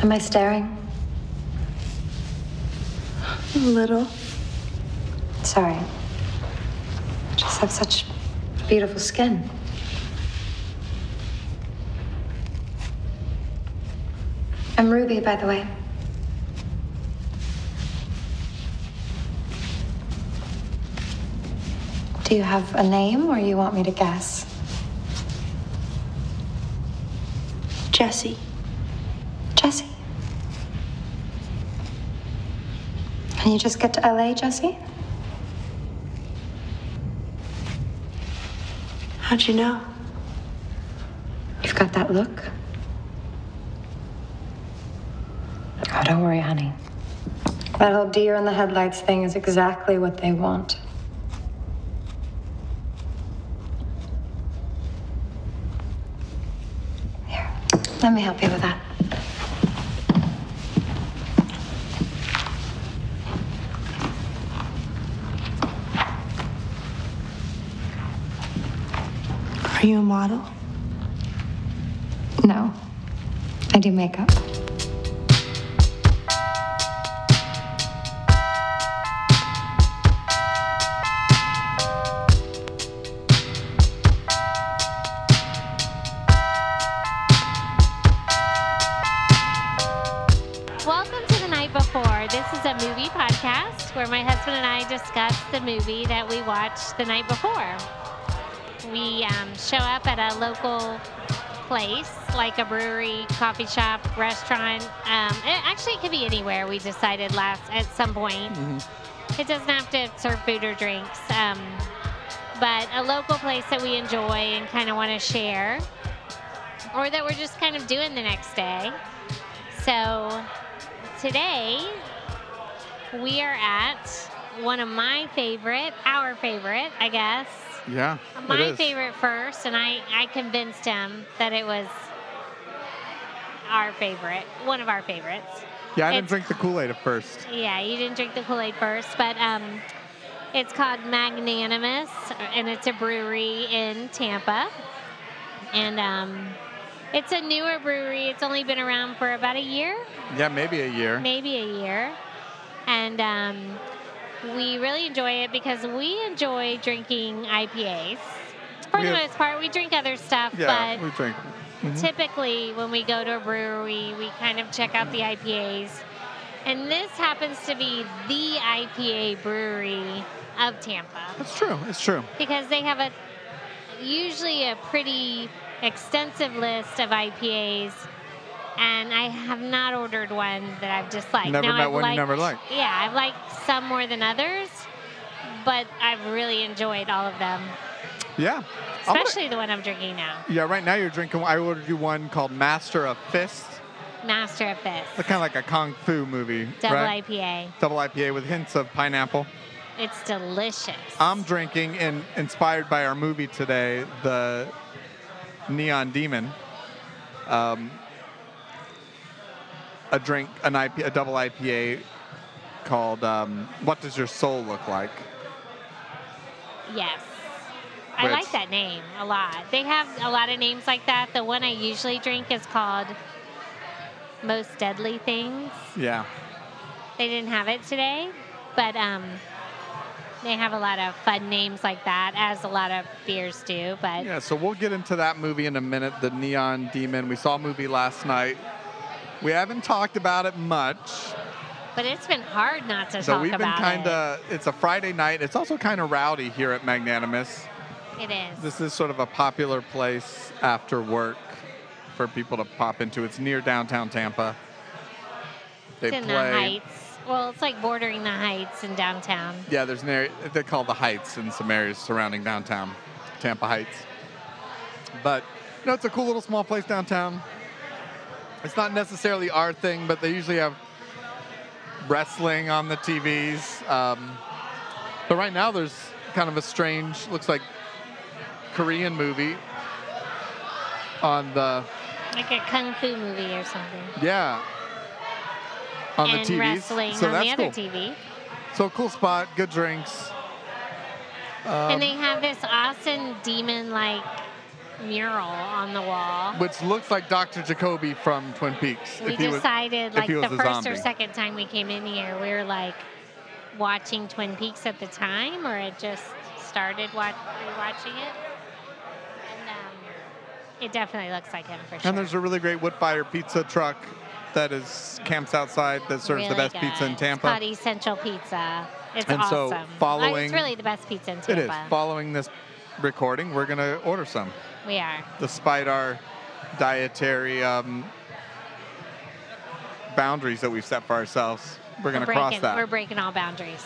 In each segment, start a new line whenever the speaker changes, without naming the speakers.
Am I staring?
A little.
Sorry. I Just have such beautiful skin. I'm Ruby, by the way. Do you have a name or you want me to guess?
Jesse.
Jesse. Can you just get to LA, Jesse?
How'd you know?
You've got that look. Oh, don't worry, honey. That whole deer in the headlights thing is exactly what they want. Here, let me help you with that.
Are you a model?
No, I do makeup.
Welcome to the night before. This is a movie podcast where my husband and I discuss the movie that we watched the night before. We um, show up at a local place, like a brewery, coffee shop, restaurant. Um, it actually it could be anywhere. We decided last at some point. It doesn't have to serve food or drinks, um, but a local place that we enjoy and kind of want to share, or that we're just kind of doing the next day. So today we are at one of my favorite, our favorite, I guess.
Yeah.
My favorite first, and I, I convinced him that it was our favorite, one of our favorites.
Yeah, I didn't
it's-
drink the Kool Aid at first.
Yeah, you didn't drink the Kool Aid first, but um, it's called Magnanimous, and it's a brewery in Tampa. And um, it's a newer brewery. It's only been around for about a year,
Yeah, maybe a year.
maybe a year. And um, we really enjoy it because we enjoy drinking IPAs. For
We
the
have-
most part, we drink other stuff,
Yeah,
but
we drink. Mm-hmm.
typically when we go to a brewery, we kind of check out the IPAs. And this happens to be the IPA brewery of Tampa
It's true. It's true.
because they have a usually a pretty extensive list of IPAs. And I have not ordered one that I've disliked.
Never
now,
met
I've
one you never liked.
Yeah, I've liked some more than others, but I've really enjoyed all of them,
Yeah. I'm gonna-
especially the one I'm drinking now,
yeah, right now you're drinking. I ordered you one called Master of Fists.
Master of Fist,
It's kind of like a kung fu movie.
double
right?
IPA.
Double IPA with hints of pineapple.
It's delicious.
I'm drinking, in, inspired by our movie today, the Neon Demon. Um, a drink, an IP, a double IPA called um, "What Does Your Soul Look Like?"
yes. I like that name a lot. They have a lot of names like that. The one I usually drink is called Most Deadly Things.
Yeah,
They didn't have it today, but um, they have a lot of fun names like that, as a lot of beers do. But
yeah. So we'll get into that movie in a minute. The Neon Demon. We saw a movie last night. We haven't talked about it much,
but it's been hard not to
so
talk
we've been kind of. It's a Friday night. It's also kind of rowdy here at Magnanimous.
it. It is.
This is sort of a popular place after work for people to pop into. It's near downtown Tampa. They
it's in
play.
the Heights. Well, it's like bordering the Heights in downtown.
Yeah, there's an area they call the Heights in some areas surrounding downtown, Tampa Heights. But you know, it's a cool little small place downtown. It's not necessarily our thing, but they usually have wrestling on the TVs. Um, but right now, there's kind of a strange, looks like Korean movie on the
Like a kung fu movie or something.
yeah on
and
the TVs.
wrestling
so
on
that's
the other
cool.
TV.
So cool spot, good drinks. Um,
and they have this awesome demon like mural on the wall.
which looks like Dr. Jacoby from Twin Peaks.
We
if he was-
decided,
if
like
he
the
was
first or second time we came in here, we were like watching Twin Peaks at the time, or it just started watch, rewatching it. And um, it definitely looks like him for sure.
And there's a really great wood fire pizza truck that is camps outside that serves the
Really
best pizza in. Tampa.
It's called East Central Pizza. It's
And so
awesome.
following-
it's really the best pizza in Tampa.
is. Following this recording, we're going to order some.
We are.
Despite our dietary um, boundaries that we've set for ourselves, we're going to cross that.
We're breaking all boundaries.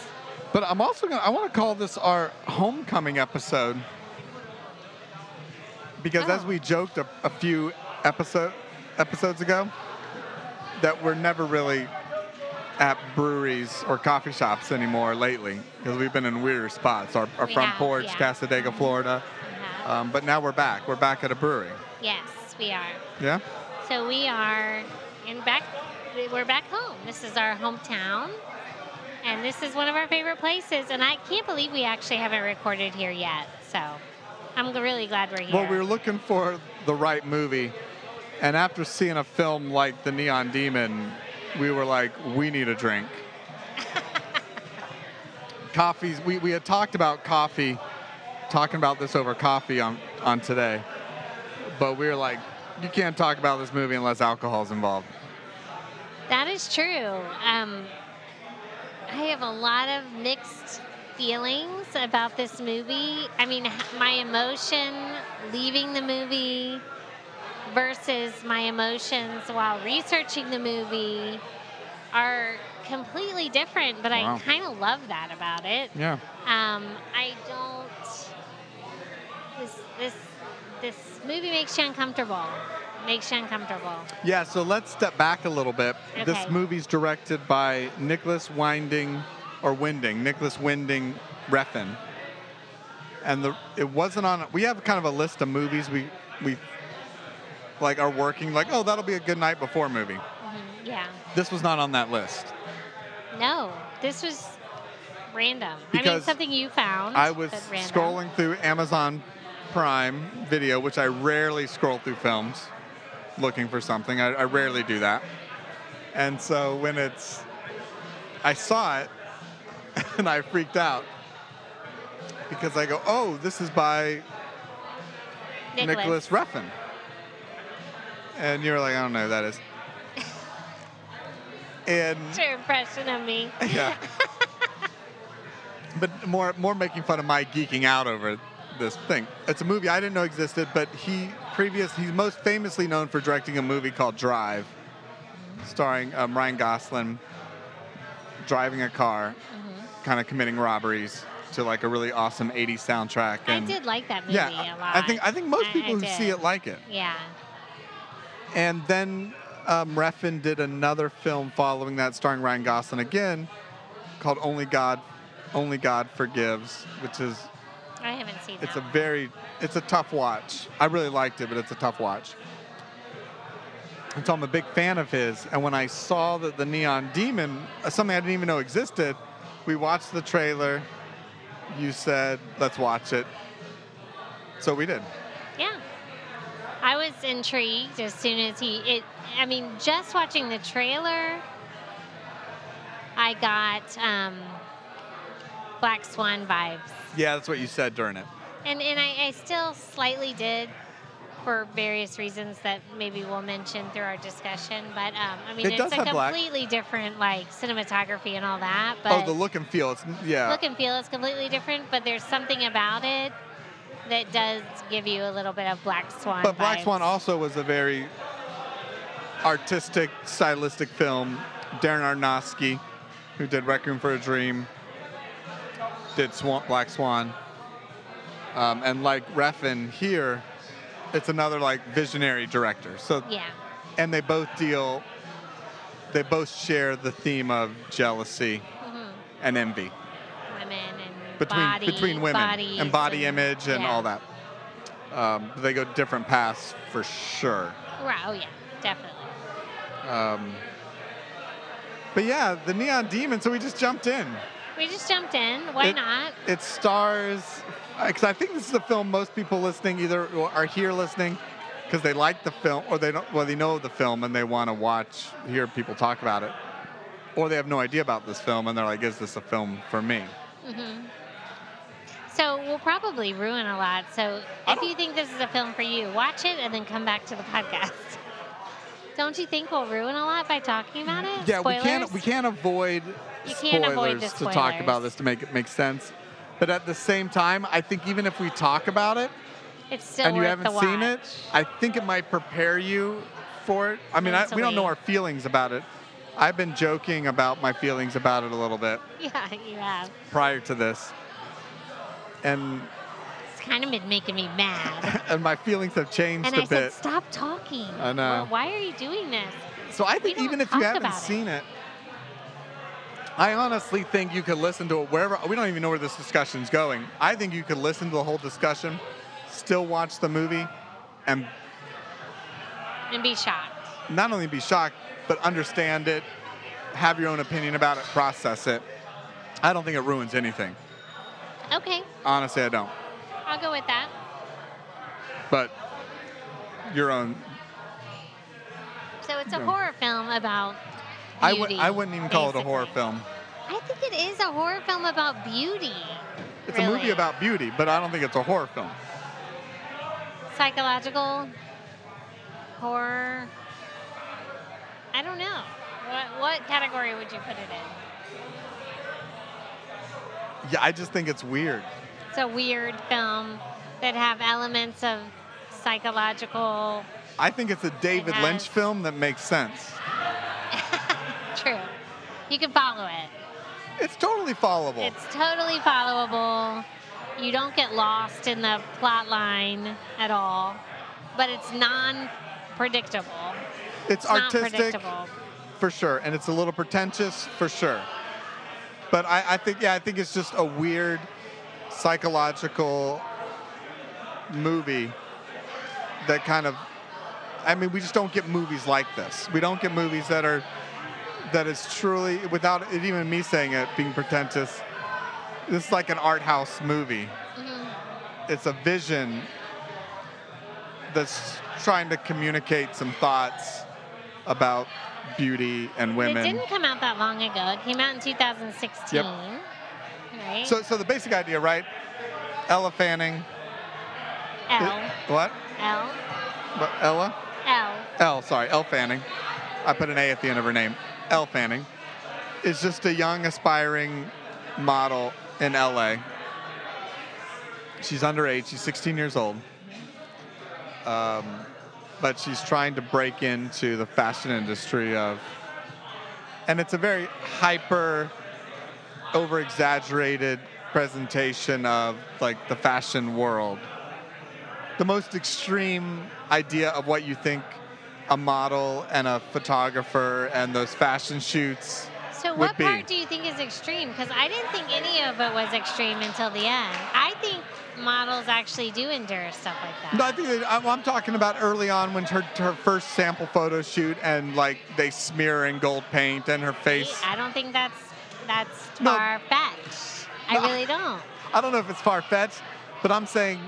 But I'm also going to, I want to call this our homecoming episode. Because as
Oh.
we joked a, a few episode, episodes ago, that we're never really at breweries or coffee shops anymore lately because we've been in weirder spots. Our, our
We
front
have,
porch,
yeah.
Cassadaga, Florida. Um, but now we're back. We're back at a brewery.
yes, we are.
Yeah?
So we are in back. We're back home. This is our hometown, and this is one of our favorite places. And I can't believe we actually haven't recorded here yet. So I'm really glad we're here.
Well, we were looking for the right movie. And after seeing a film like The Neon Demon, we were like, we need a drink. Coffees, we, we had talked about coffee, talking about this over coffee on, on today. But we were like, you can't talk about this movie unless alcohol's involved.
That is true. Um, I have a lot of mixed feelings about this movie. I mean, my emotion leaving the movie versus my emotions while researching the movie are completely different, but
Wow.
I kind of love that about it.
Yeah.
Um, I don't. This this this movie makes you uncomfortable. Makes you uncomfortable.
Yeah, so let's step back a little bit.
Okay.
This movie's directed by Nicolas Winding, or Winding, Nicolas Winding Refn. And the it wasn't on. We have kind of a list of movies we we like are working like, oh, that'll be a good night before movie.
Mhm, Yeah.
This was not on that list.
No, this was random. I mean,
Because
something you found.
I was scrolling through Amazon Prime Video, which I rarely scroll through films looking for something. I, I rarely do that. And so when it's, I saw it and I freaked out because I go, oh, this is by Nicolas, Refn. And you're like, I don't know who that is. and
What's your impression of me?
yeah. but more more making fun of my geeking out over this thing. It's a movie I didn't know existed, but he previous he's most famously known for directing a movie called Drive, starring um, Ryan Gosling driving a car,
Mm-hmm.
kind of committing robberies to like a really awesome 80s soundtrack.
I did like that movie
yeah,
a lot.
I think I think most
I-
people
I
who
did.
see it like it.
Yeah.
And then um, Refn did another film following that, starring Ryan Gosling again, called Only God, Only God Forgives, which is
I haven't seen it.
it's
that.
a very it's a tough watch. I really liked it, but it's a tough watch. And so I'm a big fan of his. And when I saw that the Neon Demon, uh, something I didn't even know existed, we watched the trailer. You said, "Let's watch it," so we did.
Yeah. I was intrigued as soon as he it I mean, just watching the trailer I got um, Black Swan vibes.
Yeah, that's what you said during it.
And and I, I still slightly did for various reasons that maybe we'll mention through our discussion. But um, I mean
It
it's a
have black.
completely different like cinematography and all that. But
oh, the look and feel. It's yeah.
look and feel is completely different, but there's something about it that does give you a little bit of Black Swan.
But Black
vibes.
Swan also was a very artistic, stylistic film. Darren Aronofsky, who did Requiem for a Dream, did Swan, Black Swan. Um, and like Refn here, it's another like visionary director. So
Yeah.
and they both deal, they both share the theme of jealousy
hmm
and envy
Women and
between
body,
between women and body image and
yeah.
all that. Um, they go different paths for sure.
Right. Oh yeah, definitely.
Um, but yeah, the Neon Demon. So we just jumped in.
We just jumped in. Why
It-
not?
It stars uh, because I think this is a film most people listening either are here listening because they like the film or they don't well they know the film and they want to watch hear people talk about it or they have no idea about this film and they're like is this a film for me mm-hmm.
So we'll probably ruin a lot. So if you think this is a film for you, watch it and then come back to the podcast. Don't you think we'll ruin a lot by talking about it?
yeah
Spoilers?
we can't we can't avoid
You
spoilers
can't avoid the
to talk about this to make it make sense but at the same time I think even if we talk about it
It's still
and you haven't seen it. I think it might prepare you for it. I mean, I, we don't know our feelings about it. I've been joking about my feelings about it a little bit
Yeah, you have.
prior to this, and
kind of been making me mad.
and my feelings have changed
and
a
I said,
bit.
stop talking.
I know.
Why are you doing this?
So I think even if you haven't
about it.
seen it. I honestly think you could listen to it wherever. We don't even know where this discussion's going. I think you could listen to the whole discussion, still watch the movie, and
And be shocked.
not only be shocked, but understand it, have your own opinion about it, process it. I don't think it ruins anything.
Okay,
Honestly, I don't.
I'll go with that.
But you're on.
So it's a horror film about beauty.
I wouldn't even call it a horror film.
I think it is a horror film about beauty.
It's a movie about beauty, but I don't think it's a horror film.
psychological horror. I don't know. What what category would you put it in?
Yeah, I just think it's weird.
It's a weird film that have elements of psychological.
I think it's a David
has-
Lynch film that makes sense.
True. You can follow it.
It's totally followable.
It's totally followable. You don't get lost in the plot line at all, but it's
It's
non-predictable. It's not
artistic
predictable.
for sure, and it's a little pretentious for sure. But I, I think, yeah, I think it's just a weird psychological movie that kind of. I mean, we just don't get movies like this. We don't get movies that are that is truly, without it, even me saying it, being pretentious. This is like an art house movie.
Mhm.
It's a vision that's trying to communicate some thoughts about beauty and women.
It didn't come out that long ago. It came out in 2016. Right?
So, so the basic idea, right? Ella Fanning.
L.
What?
L.
What? Ella?
L.
L, sorry, Elle Fanning. I put an A at the end of her name. Elle Fanning is just a young, aspiring model in LA. She's underage. She's 16 years old. Um, but she's trying to break into the fashion industry of, and it's a very hyper, over exaggerated presentation of like the fashion world the most extreme idea of what you think a model and a photographer and those fashion shoots
So what
be.
part do you think is extreme? Because I didn't think any of it was extreme until the end. I think models actually do endure stuff like that.
no, I think that, I'm, I'm talking about early on when her her first sample photo shoot and like they smear in gold paint and her face.
I don't think that's that's
No.
far fetched. I really don't.
I don't know if it's far fetched, but I'm saying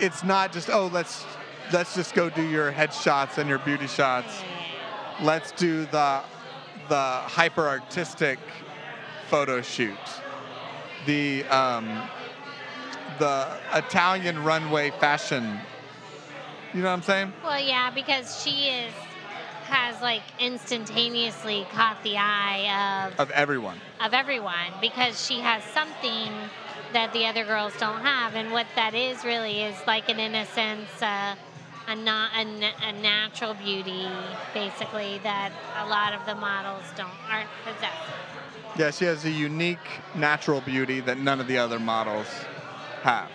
it's not just oh let's let's just go do your headshots and your beauty shots. let's do the the hyper artistic photo shoot the um, the Italian runway fashion you know what I'm saying
Well, yeah, because she is has like instantaneously caught the eye of
of everyone.
Of everyone because she has something that the other girls don't have, and what that is really is like an innocence, uh, a not a, a natural beauty, basically that a lot of the models don't aren't possessed
yeah she has a unique natural beauty that none of the other models have.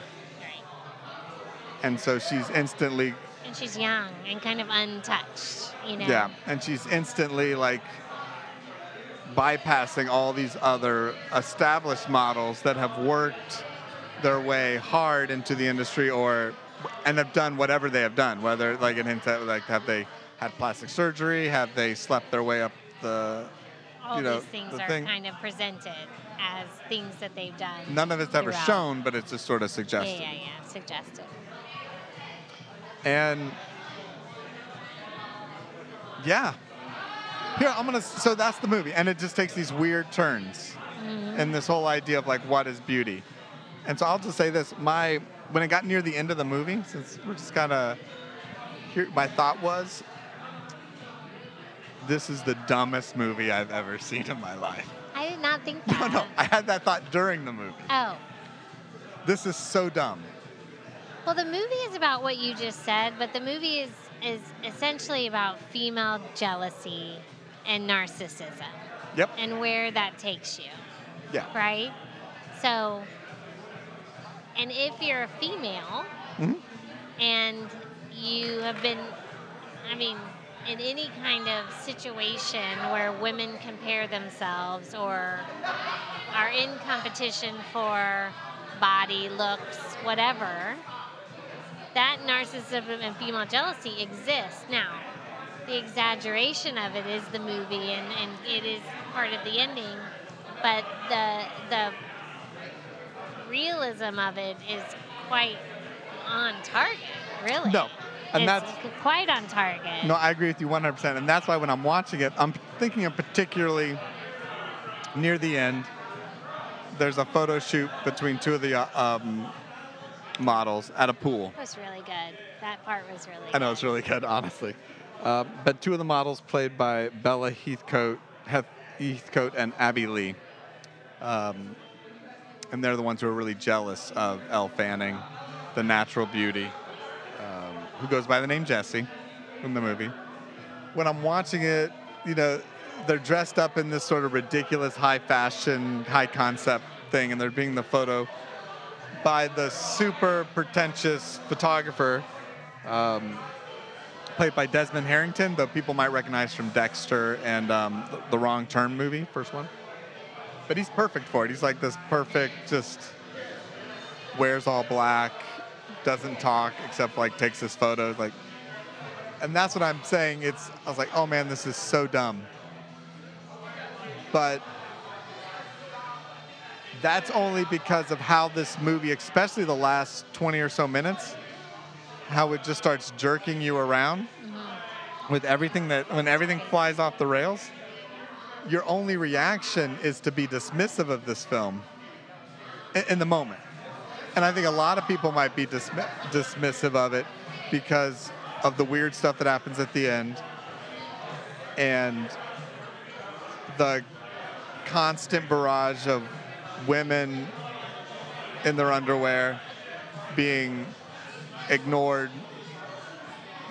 And so she's instantly
And she's young and kind of untouched, you know.
Yeah, and she's instantly like bypassing all these other established models that have worked their way hard into the industry or and have done whatever they have done, whether like an hint at like have they had plastic surgery, have they slept their way up the
all
you know,
these things
the
are
thing-
kind of presented as things that they've done.
None of it's ever
throughout.
shown, but it's just sort of
Yeah,
suggested.
yeah, yeah. Suggested.
And yeah. Here, I'm gonna. So that's the movie, and it just takes these weird turns, mm-hmm. and this whole idea of like what is beauty. And so I'll just say this: my when it got near the end of the movie, since we're just kind of here, my thought was, this is the dumbest movie I've ever seen in my life.
I did not think that.
No, no, I had that thought during the movie.
Oh.
This is so dumb.
Well, the movie is about what you just said, but the movie is is essentially about female jealousy and narcissism
Yep.
and where that takes you,
Yeah.
right? So, and if you're a female
Mhm.
and you have been, I mean, in any kind of situation where women compare themselves or are in competition for body, looks, whatever, that narcissism and female jealousy exists. Now, the exaggeration of it is the movie and, and it is part of the ending, but the the realism of it is quite on target, really.
No, and
it's
that's
quite on target.
No, I agree with you 100%. And that's why when I'm watching it, I'm thinking of particularly near the end, there's a photo shoot between two of the uh, um, models at a pool.
It was really good. That part was really
I know it's really good, honestly. Uh, but two of the models played by Bella Heathcote, Heathcote and Abby Lee. Um, and they're the ones who are really jealous of Elle Fanning, the natural beauty, um, who goes by the name Jessie in the movie. When I'm watching it, you know, they're dressed up in this sort of ridiculous high fashion, high concept thing, and they're being the photo by the super pretentious photographer um, played by Desmond Harrington, though people might recognize from Dexter and um, the, the Wrong Turn movie, first one. But he's perfect for it. He's like this perfect, just wears all black, doesn't talk except like takes his photos, like. And that's what I'm saying. It's I was like, oh man, this is so dumb. But that's only because of how this movie, especially the last 20 or so minutes, how it just starts jerking you around mm-hmm. with everything that when everything flies off the rails your only reaction is to be dismissive of this film in, in the moment. And i think a lot of people might be dismi- dismissive of it because of the weird stuff that happens at the end and the constant barrage of women in their underwear being ignored,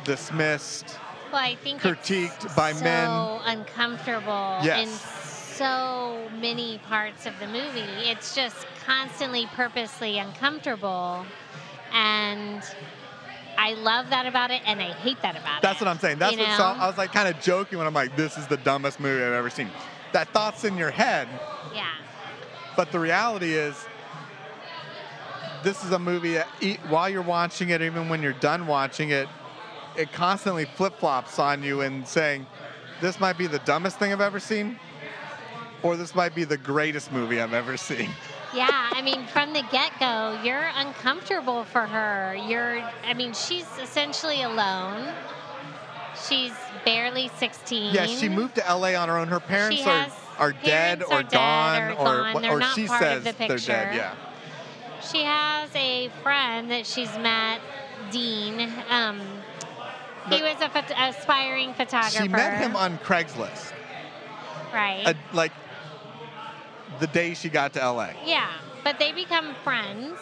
dismissed.
Well, I think
critiqued
it's
by
so
men.
uncomfortable
Yes.
in so many parts of the movie. It's just constantly, purposely uncomfortable, and I love that about it, and I hate that about
That's
it.
That's what I'm saying. That's
you
what so? I was like kind of joking when I'm like, this is the dumbest movie I've ever seen. That thought's in your head,
Yeah.
But the reality is, this is a movie that while you're watching it, even when you're done watching it, it constantly flip flops on you and saying, this might be the dumbest thing I've ever seen, or this might be the greatest movie I've ever seen.
Yeah, I mean, from the get go, you're uncomfortable for her. You're, I mean, she's essentially alone. She's barely 16.
Yeah, she moved to LA on her own. Her parents
She
are are dead or
are
gone
or
or
gone.
wha-
They're
or she says
the
they're dead. Yeah.
She has a friend that she's met, Dean. Um, he was a aspiring photographer.
She met him on Craigslist,
right.
uh, like the day she got to LA.
yeah, but they become friends.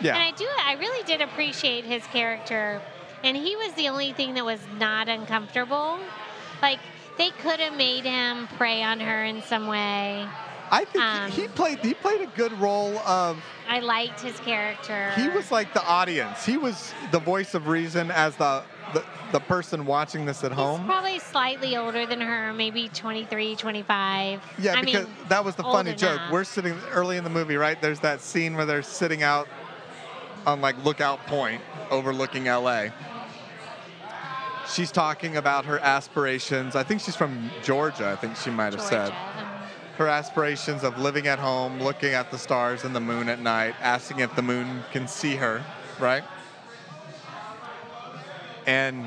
Yeah.
And I do, I really did appreciate his character, and he was the only thing that was not uncomfortable. Like they could have made him prey on her in some way.
I think
Um,
he, he played he played a good role of
I liked his character.
he was like the audience. He was the voice of reason as the the, the person watching this at
He's
home.
probably slightly older than her, maybe 23, 25.
Yeah,
I
because
mean,
that was the funny joke.
enough.
We're sitting early in the movie, right? There's that scene where they're sitting out on like lookout point overlooking LA. She's talking about her aspirations. I think she's from Georgia, I think she might have said. Her aspirations of living at home, looking at the stars and the moon at night, asking if the moon can see her, right? And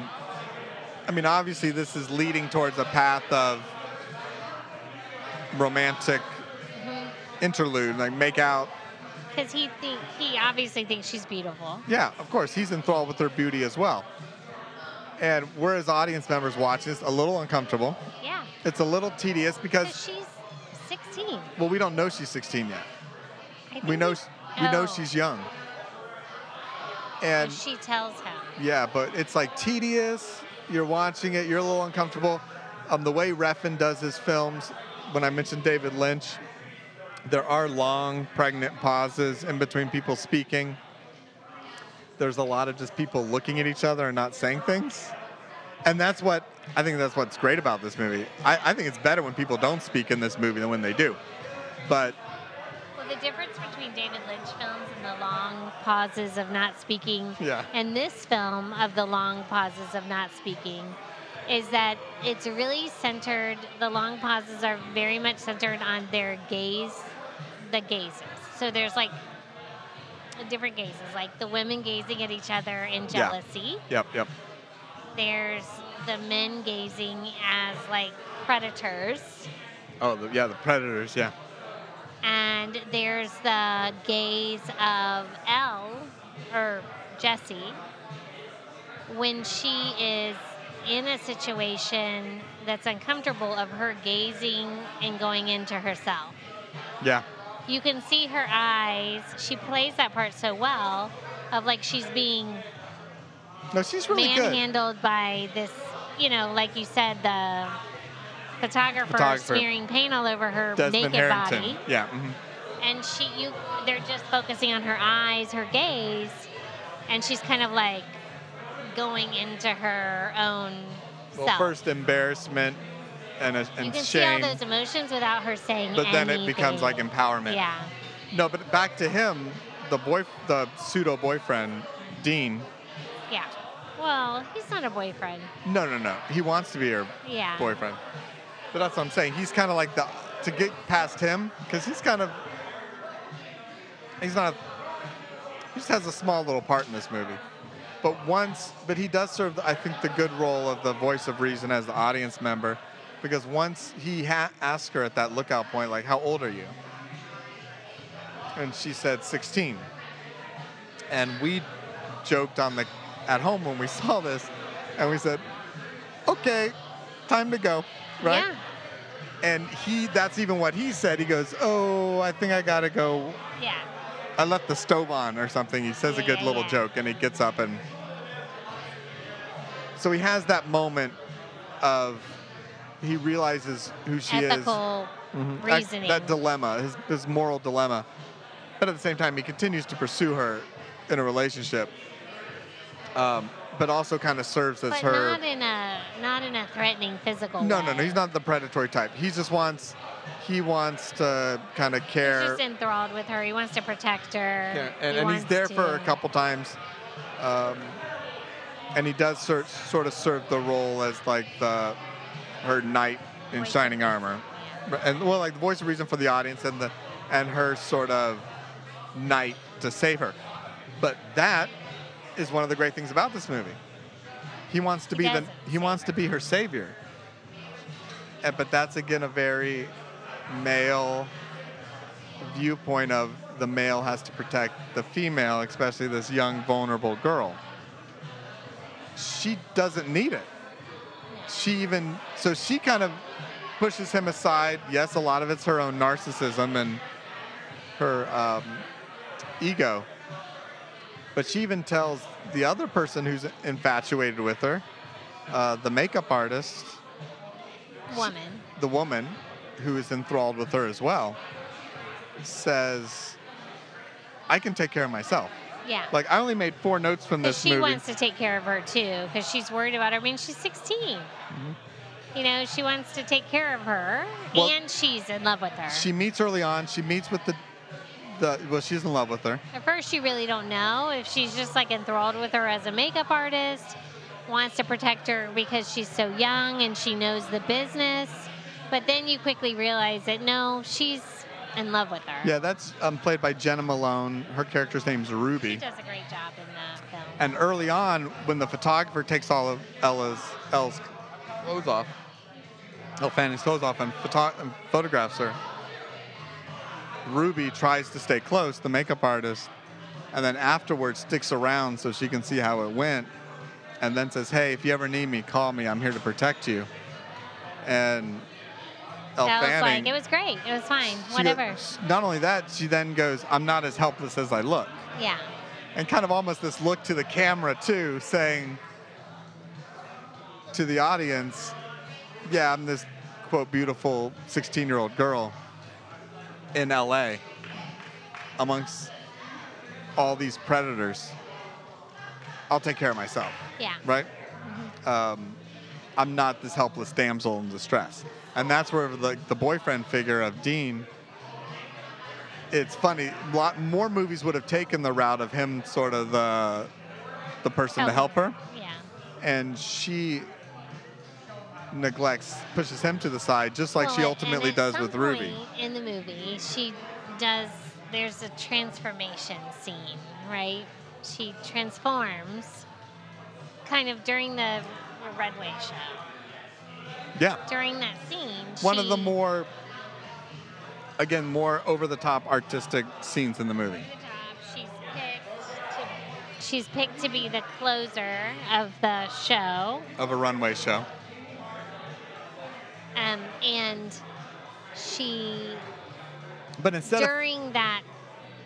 I mean, obviously, this is leading towards a path of romantic mm-hmm. interlude, like make out.
Because he think he obviously thinks she's beautiful.
Yeah, of course, he's enthralled with her beauty as well. And we're as audience members watching this a little uncomfortable.
Yeah.
It's a little tedious
Because she's 16.
well, we don't know she's 16 yet. We know we know
Oh.
she's young.
And
And
she tells him.
yeah, but it's like tedious. You're watching it. You're a little uncomfortable. Um, the way Refn does his films, when I mentioned David Lynch, there are long, pregnant pauses in between people speaking. There's a lot of just people looking at each other and not saying things. And that's what I think that's what's great about this movie. I, I think it's better when people don't speak in this movie than when they do. But
Well, the difference between David Lynch films and the long pauses of not speaking
Yeah.
and this film of the long pauses of not speaking is that it's really centered, the long pauses are very much centered on their gaze, the gazes. So there's like different gazes, like the women gazing at each other in
Yeah.
jealousy.
yep, yep.
There's the men gazing as like predators.
Oh, the, yeah, the predators, yeah.
and there's the gaze of Elle or Jessie when she is in a situation that's uncomfortable of her gazing and going into herself.
Yeah.
You can see her eyes. She plays that part so well of like she's being
No, she's really good.
manhandled by this, you know, like you said, the photographer,
Photographer.
smearing paint all over her
Desmond
naked
Harrington.
body
Yeah. mhm.
and she you they're just focusing on her eyes her gaze and she's kind of like going into her own
Well,
self
first embarrassment and, a,
you can
shame,
see all those emotions without her saying
but then it becomes like empowerment.
yeah
No, but back to him, the boy, the pseudo boyfriend, Dean.
yeah well he's not a boyfriend
No, no, no. He wants to be her
yeah
boyfriend. But that's what I'm saying. He's kind of like the to get past him because he's kind of he's not. He just has a small little part in this movie. But once, but he does serve, I think, the good role of the voice of reason as the audience member, because once he ha- asked her at that lookout point, like, "How old are you?" and she said 16. And we joked on the at home when we saw this, and we said, "Okay, time to go." Right?
yeah
And he that's even what he said. He goes, "Oh, I think I got to go.
yeah
I left the stove on or something." He says a good
yeah,
little
yeah.
joke and he gets up and So he has that moment of he realizes who she is.
ethical
Mhm. That-
reasoning
That, dilemma, his, his moral dilemma. But at the same time, he continues to pursue her in a relationship. Um, but also kind of serves as
but
her.
not in a not in a threatening physical
no,
way
no, no. He's not the predatory type. He just wants, he wants to kind of care.
he's just enthralled with her he wants to protect her
Yeah, and,
He
and he's there for a couple times. Um, and he does sort, sort of serve the role as like the her knight in
Voice
shining armor. and well, like the voice of reason for the audience and the and her sort of knight to save her. But that is one of the great things about this movie. He wants to
He
be the he wants to be her savior. And, but that's again a very male viewpoint of the male has to protect the female, especially this young vulnerable girl. She doesn't need it she even so she kind of pushes him aside. Yes, a lot of it's her own narcissism and her um, ego, but she even tells the other person who's infatuated with her, uh, the makeup artist,
woman
the woman who is enthralled with her as well, says, "I can take care of myself."
Yeah
Like I only made four notes from this
she
movie.
wants to take care of her too, because she's worried about her. I mean, she's 16. You know, she wants to take care of her,
Mm-hmm. Well,
and she's in love with her.
She meets early on. She meets with the, the well, she's in love with her.
At first, you really don't know if she's just like enthralled with her as a makeup artist, wants to protect her because she's so young and she knows the business, But then you quickly realize that no, she's in love with her.
Yeah, that's um, played by Jena Malone. Her character's name's Ruby.
She
Ruby.
does a great job in the film.
And early on, when the photographer takes all of Ella's Elle's clothes off, oh, Fanny's clothes off, and, photo- and photographs her, Ruby tries to stay close, the makeup artist, and then afterwards sticks around so she can see how it went, and then says, "Hey, if you ever need me, call me. I'm here to protect you." And Elle
that was like, it was great. It was fine.
she-
Whatever.
Not only that, she then goes, "I'm not as helpless as I look."
yeah.
and kind of almost this look to the camera too, saying to the audience, "Yeah, I'm this quote beautiful 16-year-old girl in LA amongst all these predators. I'll take care of myself."
Yeah.
Right? Um, I'm not this helpless damsel in distress, and that's where the the boyfriend figure of Dean. It's funny. A lot more movies would have taken the route of him sort of the the person to help her,
Yeah.
and she neglects, pushes him to the side, just like she ultimately does with Ruby.
In the movie, she does. There's a transformation scene, right? She transforms, kind of during the Redway show.
Yeah,
During that scene,
one of the more, again, more over the top artistic scenes in the movie.
Job. She's picked to. She's picked to be the closer of the show,
Of a runway show.
um, and she
But instead of
during that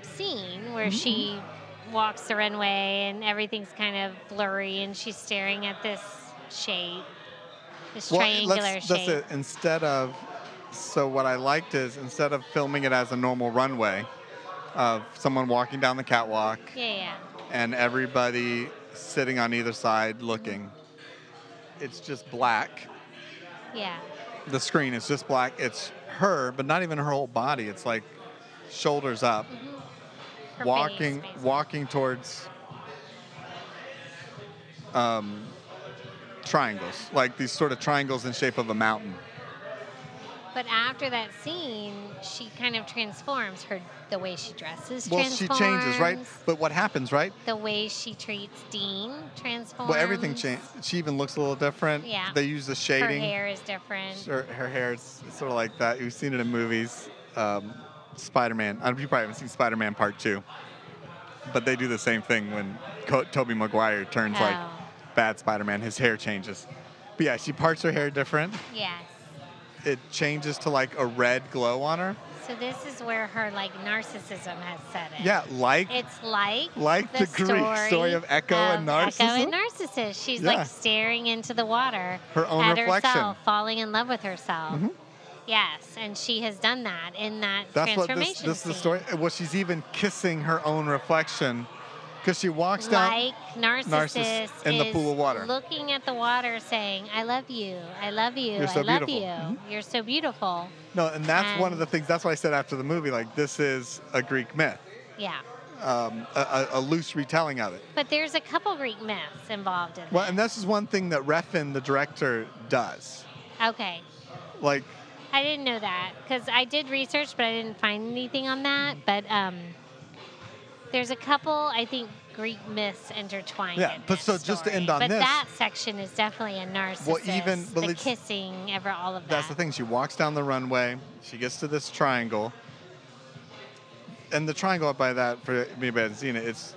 scene where
Mm-hmm.
she walks the runway and everything's kind of blurry and she's staring at this shape, this triangular
let's,
shape.
that's it. Instead of, so what I liked is instead of filming it as a normal runway of someone walking down the catwalk
Yeah, yeah.
and everybody sitting on either side looking, it's just black.
Yeah.
The screen is just black. It's her, but not even her whole body. It's like shoulders up,
Her
walking,
face,
walking towards um, triangles, like these sort of triangles in shape of a mountain.
But after that scene, she kind of transforms her the way she dresses.
Well, she changes, right? But what happens, right?
The way she treats Dean transforms.
Well, everything changed. She even looks a little different.
Yeah.
They use the shading.
Her hair is different.
Her, her hair is sort of like that. You've seen it in movies. Um, Spider-Man. I don't- You probably haven't seen Spider-Man Part Two, but they do the same thing when Co- Tobey Maguire turns like
Oh.
Bad Spider-Man. His hair changes. But yeah, she parts her hair different.
Yes.
It changes to like a red glow on her.
So this is where her like narcissism has set in.
Yeah, like
It's like
Like the Greek story of Echo and
Echo and
Narcissus?
Narcissus. She's
Yeah.
like staring into the water
Her own
at
reflection.
herself, falling in love with herself.
Mhm.
Yes, and she has done that in that
That's what
transformation
this, this is the story. Well, she's even kissing her own reflection because she walks down.
Like Narcissus,
Narcissus in the pool of water.
looking at the water, saying, "I love you, I love you,
You're so
I love
beautiful." Mm-hmm.
you. You're so beautiful."
No, and that's one of the things. That's what I said after the movie. Like this is a Greek myth,
Yeah,
um, a, a, loose retelling of it.
but there's a couple Greek myths involved in it.
Well,
this.
and this is one thing that Refn, the director, does.
Okay,
Like,
I didn't know that because I did research, but I didn't find anything on that. But um, there's a couple, I think, Greek myths intertwined.
Yeah, but so just to end on
but
this-
that section is definitely a narcissist.
even- well,
the kissing, ever all of that.
that's the thing. She walks down the runway. She gets to this triangle, and the triangle up by that for hasn't seen it, it's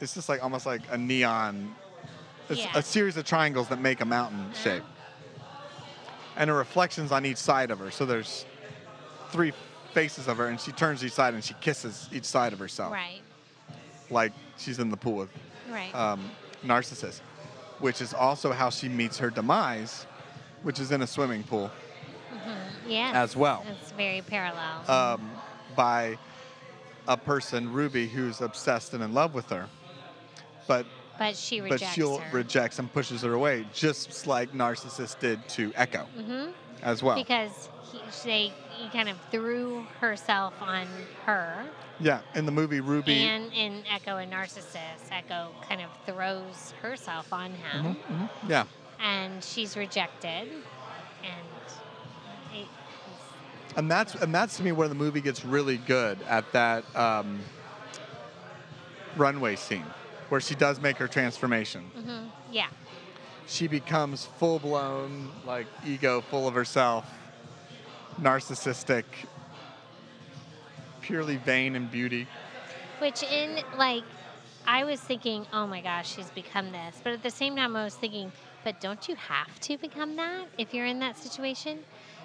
it's just like almost like a neon. It's
Yeah.
a series of triangles that make a mountain
Uh-huh.
shape, and her reflections on each side of her. So there's three faces of her, and she turns each side and she kisses each side of herself,
Right,
like she's in the pool with
right.
um, Narcissus, which is also how she meets her demise, which is in a swimming pool
yes.
as well.
It's very parallel.
um, by a person, Ruby, who's obsessed and in love with her. But
but she rejects but
she'll
her.
rejects and pushes her away, just like narcissist did to Echo
hmm
as well.
Because he, they, he kind of threw herself on her.
yeah, in the movie Ruby.
And in Echo and Narcissus, Echo kind of throws herself on him.
Mhm, mhm, Yeah,
And she's rejected. And it,
And that's and that's to me where the movie gets really good at that um, runway scene, where she does make her transformation.
yeah,
She becomes full blown, like ego, full of herself, narcissistic, purely vain and beauty.
which in like, I was thinking, oh my gosh, she's become this, but at the same time, I was thinking, but don't you have to become that if you're in that situation?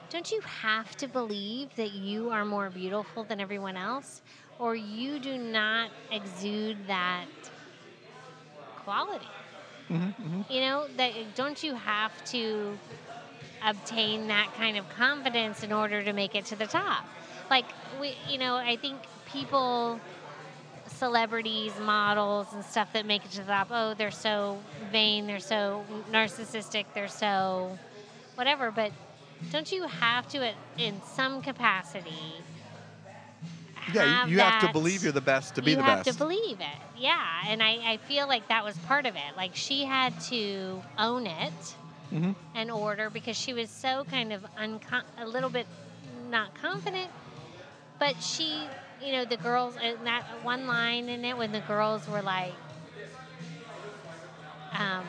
Don't you have to believe that you are more beautiful than everyone else, or you do not exude that quality? Mm-hmm, mm-hmm. You know, that don't you have to obtain that kind of confidence in order to make it to the top? Like we, you know, I think people, celebrities, models, and stuff that make it to the top. Oh, they're so vain, they're so narcissistic, they're so whatever. But don't you have to, in some capacity?
Yeah, you, you have to believe you're the best to be the best.
you have to believe it. Yeah, and I, I feel like that was part of it. Like she had to own it
Mhm.
in order because she was so kind of uncon- a little bit not confident. But she, you know, the girls, and that one line in it when the girls were like, um,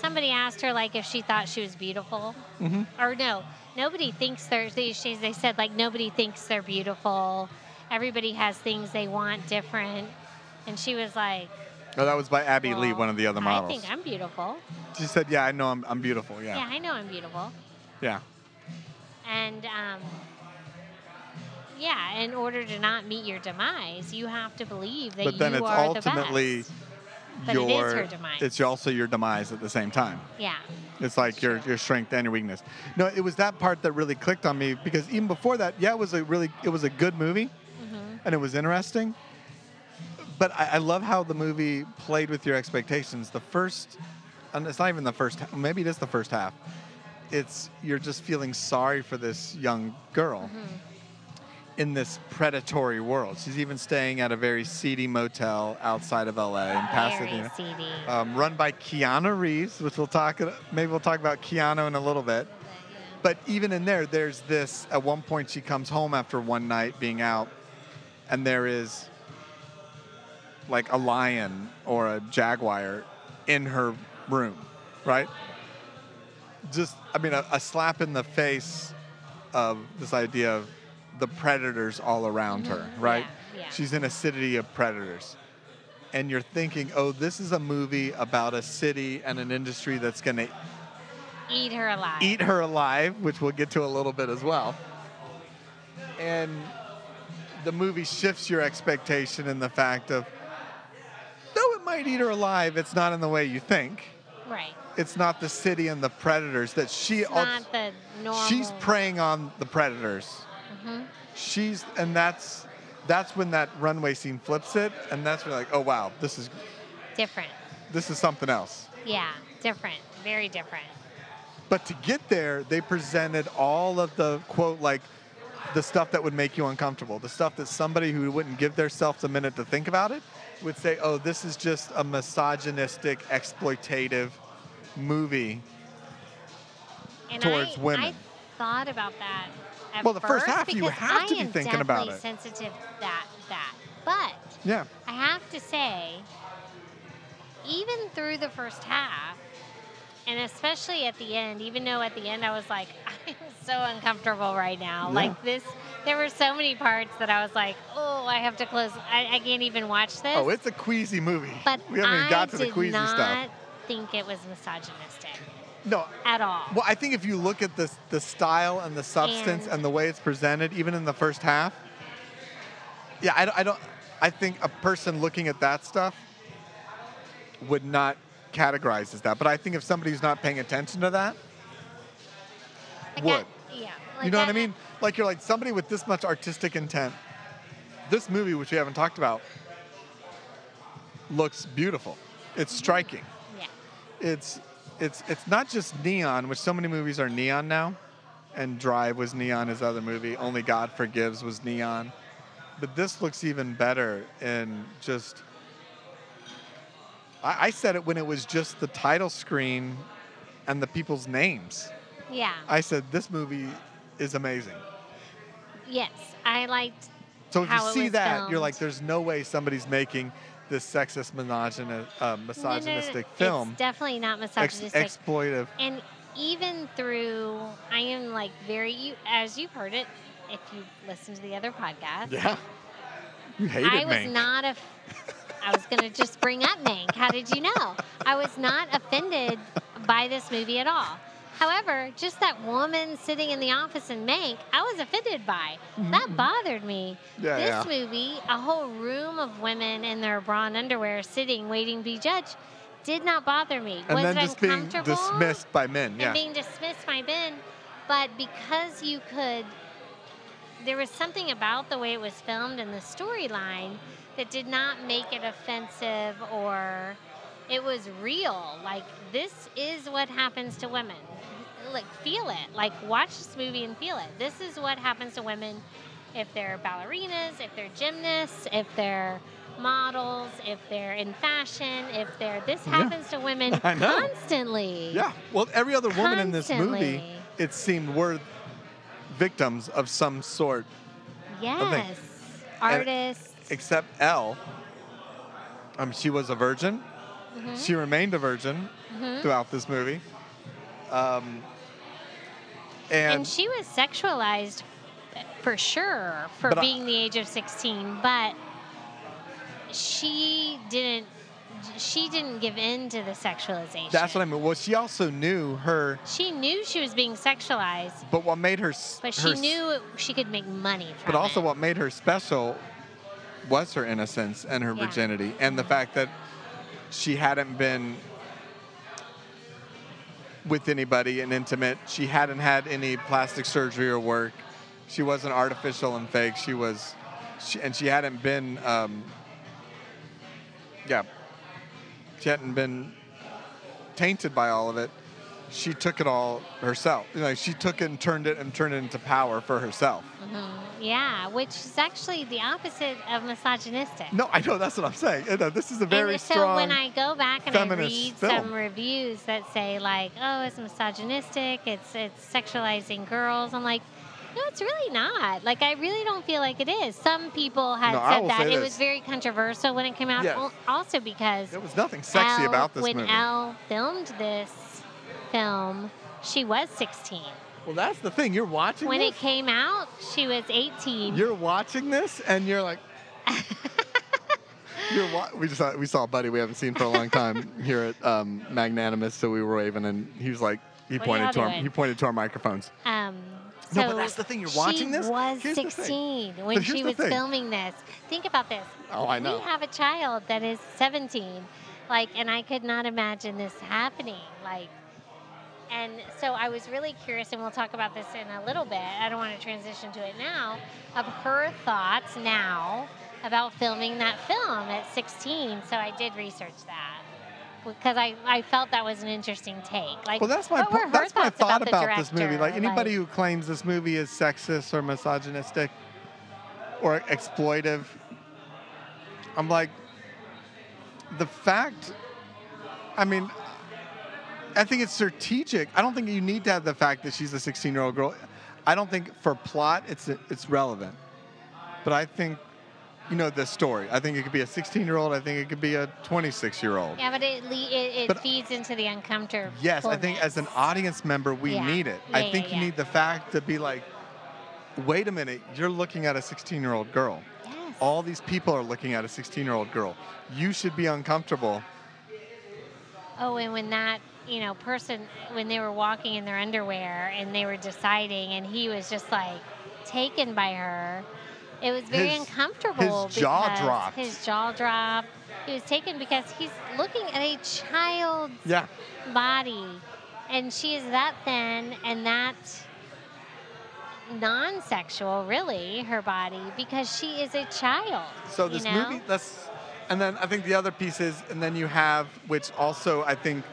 somebody asked her like if she thought she was beautiful
Mhm.
or no nobody thinks they're they said like nobody thinks they're beautiful everybody has things they want different and she was like
Oh, that was by Abbey Lee, one of the other models.
i think i'm beautiful
she said, "Yeah, I know I'm, I'm beautiful.
yeah.
Yeah,
i know i'm beautiful
yeah."
and um, yeah in order to not meet your demise you have to believe that
But then
you
it's
are
ultimately
the best But it is
your
her demise.
it's also your demise at the same time.
yeah
It's like your your strength and your weakness. No, it was that part that really clicked on me because even before that, yeah, it was a really it was a good movie,
Mm-hmm.
and it was interesting. But I, I love how the movie played with your expectations. The first, and it's not even the first. Maybe it is the first half. It's you're just feeling sorry for this young girl
Mm-hmm.
in this predatory world. She's even staying at a very seedy motel outside of LA in Pasadena
very seedy
um, run by Keanu Reeves, which we'll talk. Maybe we'll talk about Keanu in a little bit. But even in there, there's this. At one point, she comes home after one night being out, and there is like a lion or a jaguar in her room, right? Just, I mean, a, a slap in the face of this idea of the predators all around her, right?
Mm-hmm. Yeah, yeah.
She's in a city of predators and you're thinking, oh, this is a movie about a city and an industry that's going to
eat her alive
eat her alive, which we'll get to a little bit as well. And the movie shifts your expectation in the fact of, though it might eat her alive, it's not in the way you think.
right
It's not the city and the predators that she.
it's not the normal
she's preying on the predators.
Mhm.
She's, and that's that's when that runway scene flips it, and that's when you're like, oh wow, this is
different
this is something else.
Yeah, different, very different.
But to get there, they presented all of the quote like the stuff that would make you uncomfortable, the stuff that somebody who wouldn't give themselves a minute to think about it would say, "Oh, this is just a misogynistic, exploitative movie."
And
Towards
I,
women.
I thought about that. At
Well, the first half, you have
I
to be thinking about it.
Sensitive that that, but
Yeah.
I have to say, even through the first half, and especially at the end, even though at the end I was like, I'm so uncomfortable right now.
Yeah.
Like this, there were so many parts that I was like, oh, I have to close. I, I can't even watch this.
Oh, it's a queasy movie.
but
we haven't even
I
got to the
did
queasy
not
stuff.
think it was misogynistic
No.
at all.
Well, I think if you look at the the style and the substance and,
And-
the way it's presented, even in the first half, yeah, I, I don't. I think a person looking at that stuff would not categorize as that. But I think if somebody's not paying attention to that
Like
would.
that- yeah.
you know what I mean? Like you're like somebody with this much artistic intent. This movie, which we haven't talked about, looks beautiful. It's mm-hmm. striking.
Yeah.
It's it's it's not just neon, which so many movies are neon now. And Drive was neon, his other movie. Only God Forgives was neon. But this looks even better in just I, I said it when it was just the title screen and the people's names.
Yeah.
I said this movie is amazing.
yes, I liked.
So if you see that, you're like, there's no way somebody's making this sexist, uh,
No, no, no,
misogynistic
It's
film
definitely not
ex-
misogynistic.
exploitive.
and even through, I am like very, you, as you've heard it, if you listen to the other podcast,
Yeah. You hated
I was
Mank.
not a. I was going to just bring up Mank. How did you know? I was not offended by this movie at all. However, just that woman sitting in the office in Mank, I was offended by. That bothered me.
Mm-hmm. Yeah,
this
yeah.
movie, a whole room of women in their bra and underwear sitting waiting to be judged, did not bother me.
and
was
then
it
just being
uncomfortable?
dismissed by men.
and being dismissed by Ben. But because you could, there was something about the way it was filmed and the storyline that did not make it offensive or it was real. Like, this is what happens to women. Like, feel it. Like, watch this movie and feel it. This is what happens to women if they're ballerinas, if they're gymnasts, if they're models, if they're in fashion, if they're. This
Yeah.
happens to women constantly.
Yeah. Well, every other woman in this movie, it seemed were victims of some sort,
Yes. Artists.
Except Elle. Um, she was a virgin.
Mm-hmm.
She remained a virgin
Mhm.
throughout this movie. Um,
And,
and,
she was sexualized for sure for
But I-
being the age of 16, but she didn't she didn't give in to the sexualization.
that's what I mean. Well, she also knew her,
She knew she was being sexualized,
but what made her,
but
her
she knew she could make money from
But also,
it.
what made her special was her innocence and her
Yeah.
virginity, and the fact that she hadn't been with anybody and intimate. She hadn't had any plastic surgery or work. She wasn't artificial and fake. She was, she, and she hadn't been, um, yeah, she hadn't been tainted by all of it. She took it all herself. You know, she took it and turned it and turned it into power for herself. Mm-hmm.
yeah, which is actually the opposite of misogynistic.
No, I know that's what I'm saying. You know, this is a very
and so
strong.
when I go back and I read
film.
some reviews that say like, "Oh, it's misogynistic. It's it's sexualizing girls," I'm like, no, it's really not. Like, I really don't feel like it is. Some people had
No,
said that it was very controversial when it came out.
Yes.
Also because
there was nothing sexy
Elle-
about this
when
movie.
Elle filmed this film, she was 16.
well, that's the thing. You're watching
When
this.
it came out, she was 18.
you're watching this, and you're like. You're wa- we just saw, we saw a buddy we haven't seen for a long time here at um, Magnanimous, so we were waving, and he was like, he
What
pointed to our
doing?
he pointed to our microphones.
Um,
No,
so
but that's the thing, you're watching this.
she was
Here's the thing.
16 when she was
thing.
filming this. Think about this.
Oh, I know.
We have a child that is 17, like, and I could not imagine this happening, like. And so I was really curious, and we'll talk about this in a little bit. I don't want to transition to it now, of her thoughts now about filming that film at 16. So I did research that because I, I felt that was an interesting take. Like,
Well, that's my po- that's my thought
the
about, this movie. Like anybody who claims this movie is sexist or misogynistic or exploitive, I'm like, the fact. I mean, I think it's strategic. I don't think you need to have the fact that she's a 16 year old girl. I don't think for plot it's it's relevant, but I think. You know the story. I think it could be a 16 year old. I think it could be a 26 year old.
Yeah, but it le- it, it
But- uh,
feeds into the uncomfortable.
Yes, I think as an audience member, we
Yeah.
need it.
Yeah,
I
yeah,
think you
yeah.
need the fact to be like, wait a minute, you're looking at a 16 year old girl.
Yes.
All these people are looking at a 16 year old girl. You should be uncomfortable.
Oh, and when that you know person when they were walking in their underwear and they were deciding, and he was just like taken by her. It was very
His-
uncomfortable.
his jaw dropped.
His jaw dropped. He was taken because he's looking at a child's
Yeah.
body, and she is that thin and that non-sexual, really, her body, because she is a child.
So
you
this
know?
movie, that's, and then I think the other piece is, and then you have, which also I think,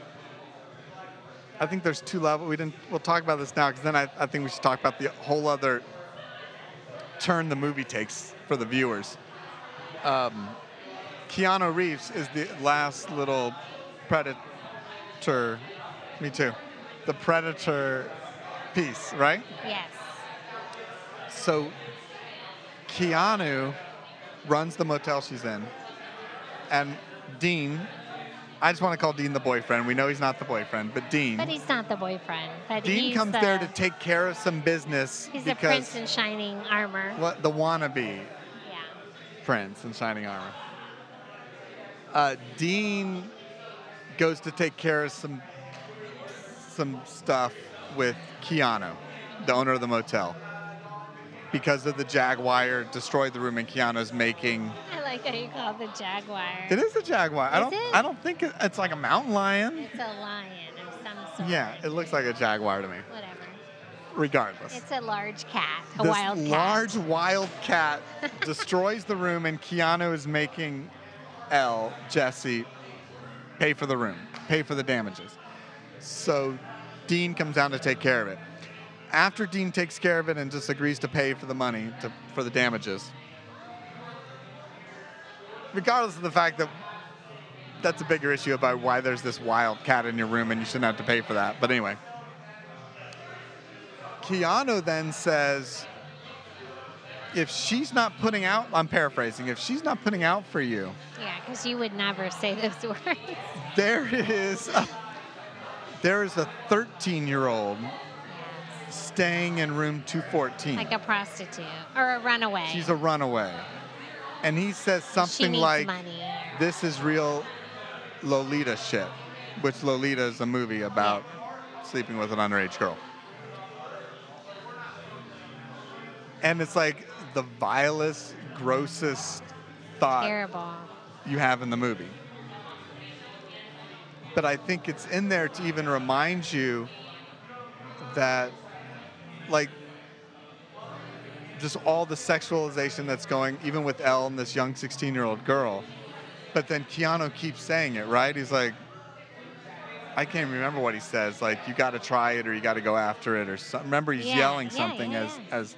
I think there's two levels. We didn't. We'll talk about this now because then I, I think we should talk about the whole other turn the movie takes for the viewers. Um, Keanu Reeves is the last little predator. Me too. the predator piece, right?
Yes.
So Keanu runs the motel she's in, and Dean. I just want to call Dean the boyfriend. We know he's not the boyfriend, but Dean.
But he's not the boyfriend. But
Dean comes
the,
there to take care of some business
He's the
because
prince in shining armor.
what the wannabe
Yeah.
prince in shining armor. Uh, Dean goes to take care of some some stuff with Keanu, the owner of the motel, because of the Jaguar destroyed the room, and Keanu's making.
Like how you call it the jaguar.
It is a Jaguar. I don't.
it?
I don't think it, it's like a mountain lion.
It's a lion of some sort.
Yeah, it looks like a Jaguar to me.
Whatever.
Regardless.
It's a large cat, a
this
wild cat.
large wild cat destroys the room, and Keanu is making Elle, Jesse, pay for the room, pay for the damages. So Dean comes down to take care of it. After Dean takes care of it and just agrees to pay for the money to, for the damages, regardless of the fact that that's a bigger issue about why there's this wild cat in your room and you shouldn't have to pay for that. But anyway, Keanu then says, if she's not putting out, I'm paraphrasing, if she's not putting out for you,
Yeah, because you would never say those words.
there is a, there is a 13 year old staying in room 214.
like a prostitute or a runaway.
She's a runaway. And he says something like,
money.
this is real Lolita shit, which Lolita is a movie about sleeping with an underage girl. And it's like the vilest, grossest thought
Terrible.
you have in the movie. But I think it's in there to even remind you that, like, just all the sexualization that's going, even with Elle and this young 16 year old girl. But then Keanu keeps saying it, right? He's like, I can't remember what he says. Like, you got to try it or you got to go after it or something. Remember, he's
Yeah,
yelling
yeah,
something
yeah,
as, as,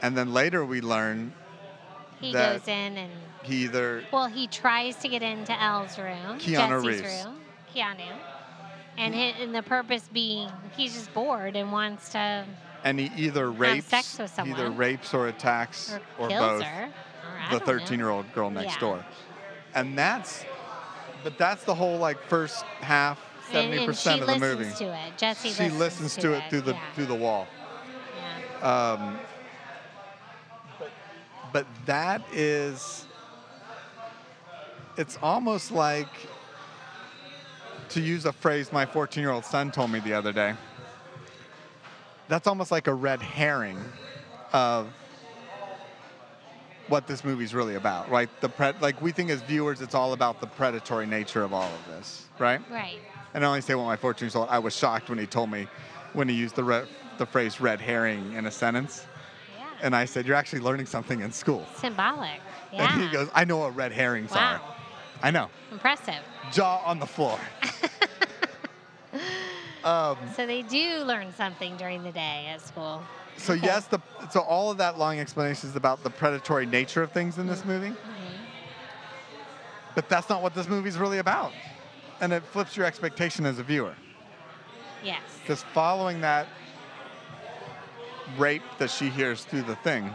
and then later we learn
He goes in and
he either
well, he tries to get into Elle's room,
Keanu
Jesse's
Reeves.
room, Keanu, and hi and the purpose being he's just bored and wants to
and he either rapes, either rapes or attacks
or,
or, both.
Or
the
don't know.
13 year old girl next
Yeah.
door. And that's, but that's the whole like first half, 70%
and she
of the movie.
listens to it. Jesse
she listens to it through the
yeah.
through the wall.
Yeah.
Um, but, but that is, it's almost like, to use a phrase my 14 year old son told me the other day, that's almost like a red herring of what this movie's really about, right? The pre- like we think as viewers, it's all about the predatory nature of all of this, right?
Right.
And I only say what my 14 years old. I was shocked when he told me, when he used the re- the phrase "red herring" in a sentence,
Yeah.
and I said, "You're actually learning something in school."
Symbolic. Yeah.
And he goes, "I know what red herrings
Wow.
are." I know.
Impressive.
Jaw on the floor. um,
So they do learn something during the day at school.
so yes, the so all of that long explanation is about the predatory nature of things in this movie.
Mm-hmm.
But that's not what this movie's really about, and it flips your expectation as a viewer.
Yes.
Because following that rape that she hears through the thing,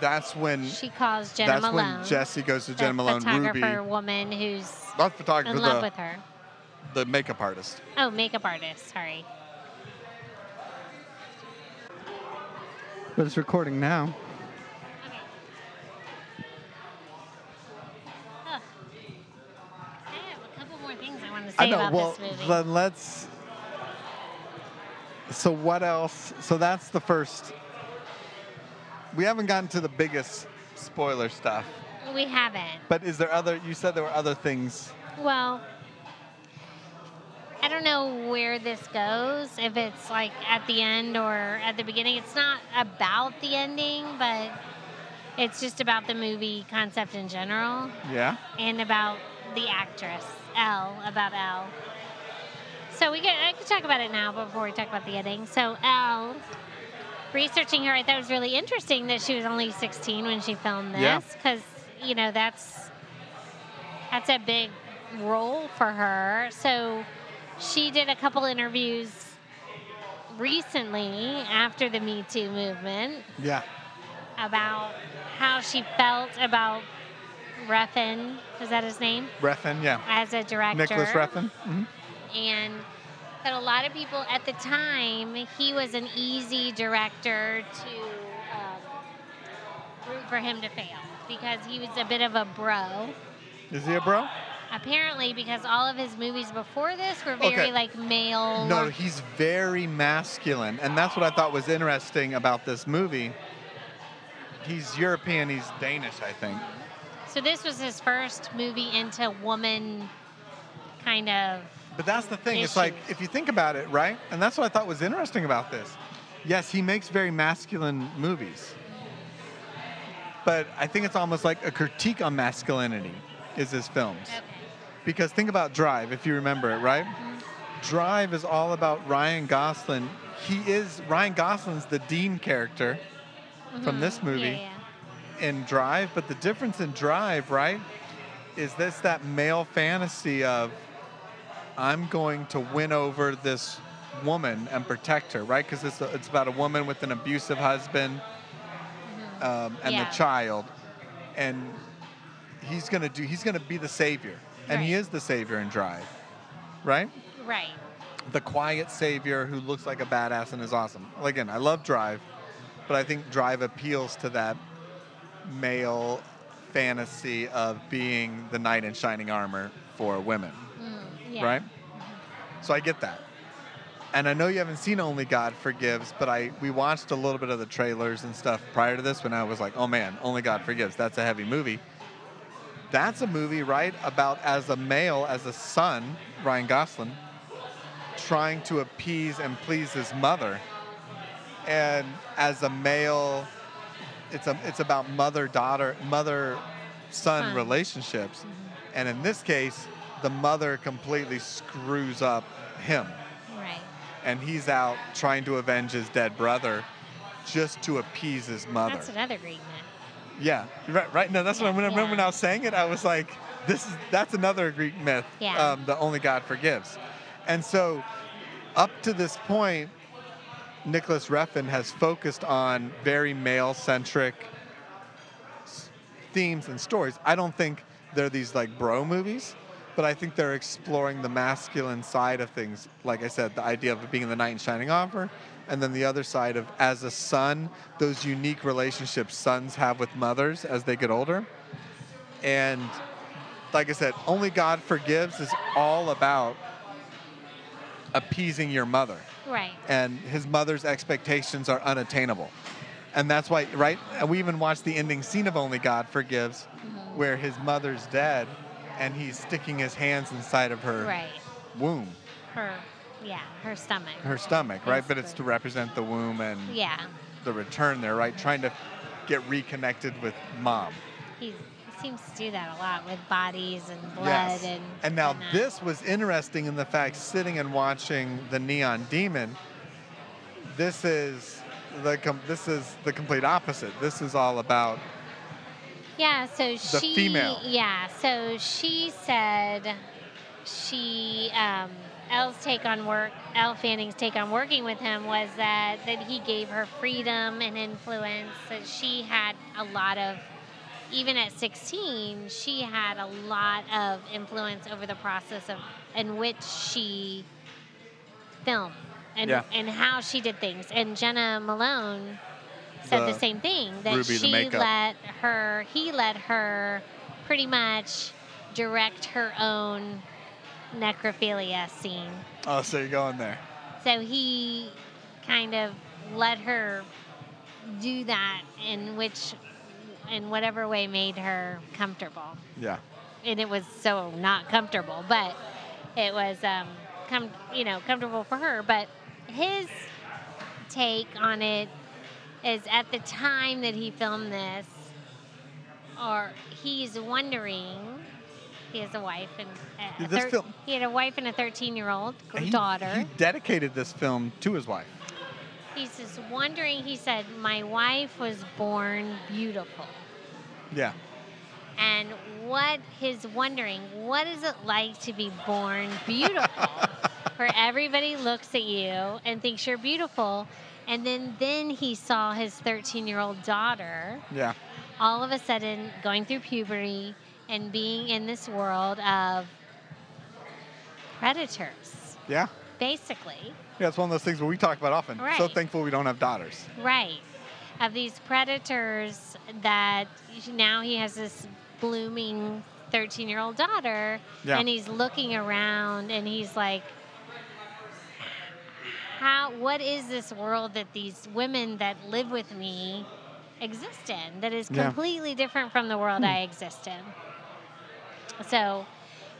that's when
She calls Jena Malone.
that's
Malone.
when Jesse goes to Jena Malone, Ruby,
photographer woman who's
not photographer,
in love
the,
with her.
The makeup artist.
Oh, makeup artist. Sorry.
But it's recording now.
Ugh. I have a couple more things I want to say
I know.
about
Well,
this movie.
then let's. So what else? So that's the first. We haven't gotten to the biggest spoiler stuff.
we haven't.
But is there other? You said there were other things.
Well, I don't know where this goes, if it's like at the end or at the beginning. It's not about the ending, but it's just about the movie concept in general
Yeah.
and about the actress, Elle, about Elle. So we could, I could talk about it now before we talk about the ending. So Elle, researching her, I thought it was really interesting that she was only 16 when she filmed this, because you know that's that's a big role for her. So she did a couple interviews recently after the Me Too movement
Yeah.
about how she felt about Refn, is that his name?
Refn, yeah.
As a director.
Nicolas Refn. hmm
And that a lot of people at the time, he was an easy director to um, root for him to fail because he was a bit of a bro.
Is he a bro?
Apparently, because all of his movies before this were very
Okay.
like male.
No, he's very masculine, and that's what I thought was interesting about this movie. He's European. He's Danish, I think.
So this was his first movie into woman kind of.
But that's the thing. It's like if you think about it, right? And that's what I thought was interesting about this. Yes, he makes very masculine movies. But I think it's almost like a critique on masculinity is his films.
Okay.
Because think about Drive, if you remember it, right? Drive is all about Ryan Gosling. He is Ryan Gosling's the Dean character from this movie
Mm-hmm. Yeah, yeah.
in Drive, but the difference in Drive, right, is this that male fantasy of I'm going to win over this woman and protect her, right? Because it's, it's about a woman with an abusive husband um, and
Yeah.
the child, and he's gonna do. He's gonna be the savior, and he is the savior in Drive, right?
Right.
the quiet savior who looks like a badass and is awesome. Again, I love Drive, but I think Drive appeals to that male fantasy of being the knight in shining armor for women,
Mm, yeah.
right? So I get that. And I know you haven't seen Only God Forgives, but I we watched a little bit of the trailers and stuff prior to this when I was like, "Oh man, Only God Forgives. That's a heavy movie." That's a movie, right, about as a male, as a son, Ryan Gosling, trying to appease and please his mother. And as a male, it's a it's about mother daughter mother son relationships. Mm-hmm. And in this case, the mother completely screws up him.
Right.
And he's out trying to avenge his dead brother just to appease his mother.
That's another great.
Yeah, right. Right. No, that's what I when I remember when I was saying it. I was like, "This is that's another Greek myth.
Yeah.
Um, the only God forgives." And so, up to this point, Nicolas Refn has focused on very male-centric s- themes and stories. I don't think they're these like bro movies, but I think they're exploring the masculine side of things. Like I said, the idea of being in the knight in shining armor, and then the other side of as a son, those unique relationships sons have with mothers as they get older. And like I said, only God forgives is all about appeasing your mother
Right.
and his mother's expectations are unattainable. And that's why, right? And we even watched the ending scene of Only God Forgives,
Mm-hmm.
where his mother's dead and he's sticking his hands inside of her
Right.
womb,
Her, yeah, her stomach.
her stomach, right? But it's to represent the womb and
Yeah.
the return there, right? Trying to get reconnected with mom.
He, he seems to do that a lot with bodies and blood
Yes.
and.
And now
whatnot.
this was interesting in the fact sitting and watching the Neon Demon. This is the com- this is the complete opposite. This is all about
Yeah, so she.
female.
Yeah, so she said she. Um, Elle's take on work, Elle Fanning's take on working with him was that that he gave her freedom and influence. That she had a lot of, even at 16, she had a lot of influence over the process of in which she filmed and
Yeah.
and how she did things. And Jena Malone said the,
The
same thing that
Ruby
she let her he let her pretty much direct her own necrophilia scene
oh, so you're going there.
so he kind of let her do that in which in whatever way made her comfortable
Yeah.
and it was so not comfortable but it was um com- you know comfortable for her but his take on it is at the time that he filmed this or he's wondering he has a wife and a,
This
thir-
film-
he had a wife and a 13 year old
He-
daughter
He dedicated this film to his wife.
he's just wondering he said my wife was born beautiful
Yeah.
and what he's wondering what is it like to be born beautiful where everybody looks at you and thinks you're beautiful. And then, then he saw his 13 year old daughter
Yeah.
all of a sudden going through puberty and being in this world of predators,
Yeah.
basically.
Yeah, it's one of those things where we talk about often. So thankful we don't have daughters.
Right. Of these predators that now he has this blooming 13 year old daughter
Yeah.
and he's looking around and he's like, how, what is this world that these women that live with me exist in that is
Yeah.
completely different from the world hmm. I exist in? So,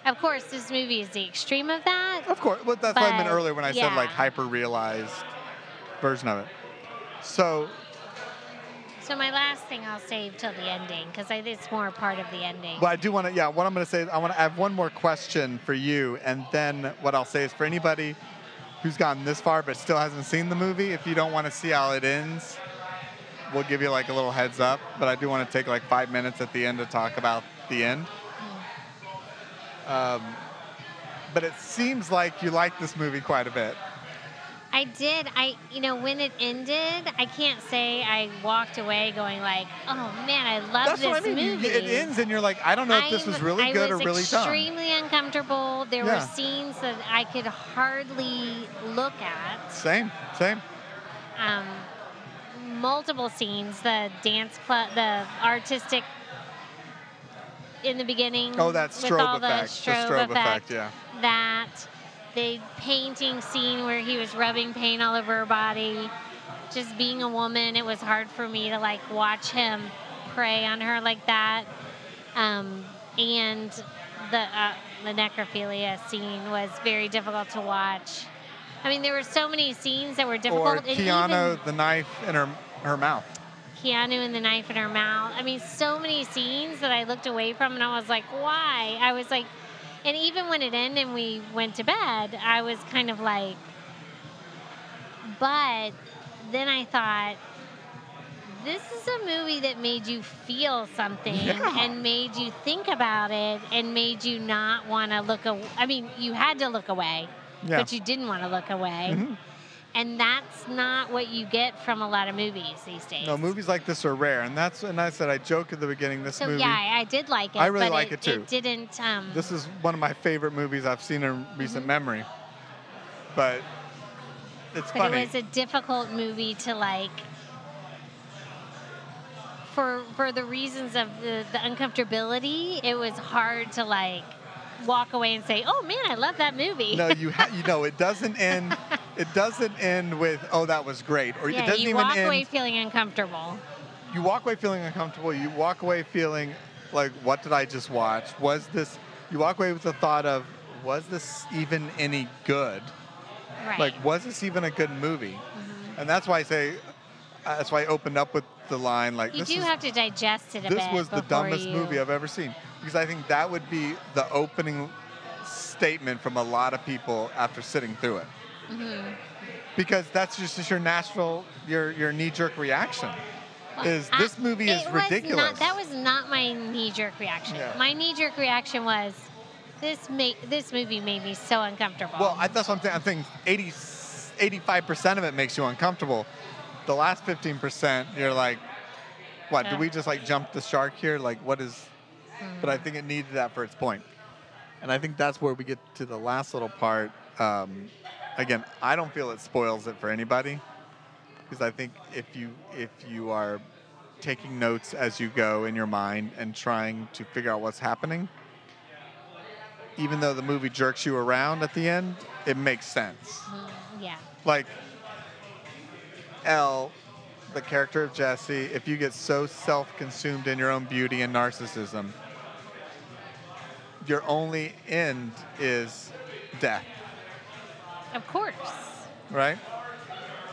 of course, this movie is the extreme of that.
Of course. Well, that's what I meant earlier when I said like
yeah.
hyper realized version of it. So
So my last thing I'll save till the ending because I it's more part of the ending.
But I do want to, yeah, what I'm going to say is I want to have one more question for you. And then what I'll say is for anybody who's gotten this far but still hasn't seen the movie, if you don't want to see how it ends, we'll give you like a little heads up. But I do want to take like five minutes at the end to talk about the end. Um, but it seems like you like this movie quite a bit.
I did. I, you know, when it ended, I can't say I walked away going like, "Oh man, I love
That's
this
what I mean.
Movie."
it ends and you're like, I don't know if this was really
I
good
was
or really dumb.
extremely uncomfortable. There
Yeah.
were scenes that I could hardly look at.
Same, same.
Um, multiple scenes. The dance club, the artistic in the beginning.
Oh, that strobe effect.
The
The
strobe,
strobe
effect.
effect, yeah.
That the painting scene where he was rubbing paint all over her body. Just being a woman, it was hard for me to like watch him prey on her like that. Um, and the uh, the necrophilia scene was very difficult to watch. I mean, there were so many scenes that were difficult.
Or Keanu,
even-
the knife in her her mouth.
Keanu and the knife in her mouth. I mean, so many scenes that I looked away from and I was like, why? I was like, and even when it ended and we went to bed, I was kind of like, but then I thought, this is a movie that made you feel something
Yeah.
and made you think about it and made you not want to look away. I mean, you had to look away,
Yeah.
but you didn't want to look away.
Mhm.
And that's not what you get from a lot of movies these days.
No, movies like this are rare, and that's and I said I joke at the beginning. This
So
movie,
yeah, I, I did like it.
I really
but
like it, too.
It didn't. Um,
this is one of my favorite movies I've seen in recent memory. But it's
Mm-hmm. but
funny.
it was a difficult movie to like. For for the reasons of the, the uncomfortability, it was hard to like walk away and say, "Oh man, I love that movie."
no, you ha- you know it doesn't end. It doesn't end with oh that was great, or
yeah,
it doesn't
you
even
walk
end.
away feeling uncomfortable.
you walk away feeling uncomfortable. You walk away feeling like, what did I just watch? Was this? You walk away with the thought of, was this even any good?
Right.
Like, was this even a good movie?
Mm-hmm.
And that's why I say, uh, that's why I opened up with the line like,
you
this
do
is
have to digest it a
this
bit.
was the dumbest
you-
movie I've ever seen because I think that would be the opening statement from a lot of people after sitting through it.
Mhm.
Because that's just, just your natural, your your knee jerk reaction. Is
I-
this movie is ridiculous?
Not, that was not my knee jerk reaction.
Yeah.
My knee jerk reaction was this ma- this movie made me so uncomfortable.
Well, I, that's what I'm saying. I'm thinking 80, 85% of it makes you uncomfortable. The last 15%, you're like, what,
Yeah.
did we just like jump the shark here? Like, what is. But I think it needed that for its point. And I think that's where we get to the last little part. Um, again, I don't feel it spoils it for anybody. Because I think if you if you are taking notes as you go in your mind and trying to figure out what's happening, even though the movie jerks you around at the end, it makes sense.
Mm, yeah.
Like Elle, the character of Jesse, if you get so self-consumed in your own beauty and narcissism, your only end is death,
Of course.
right?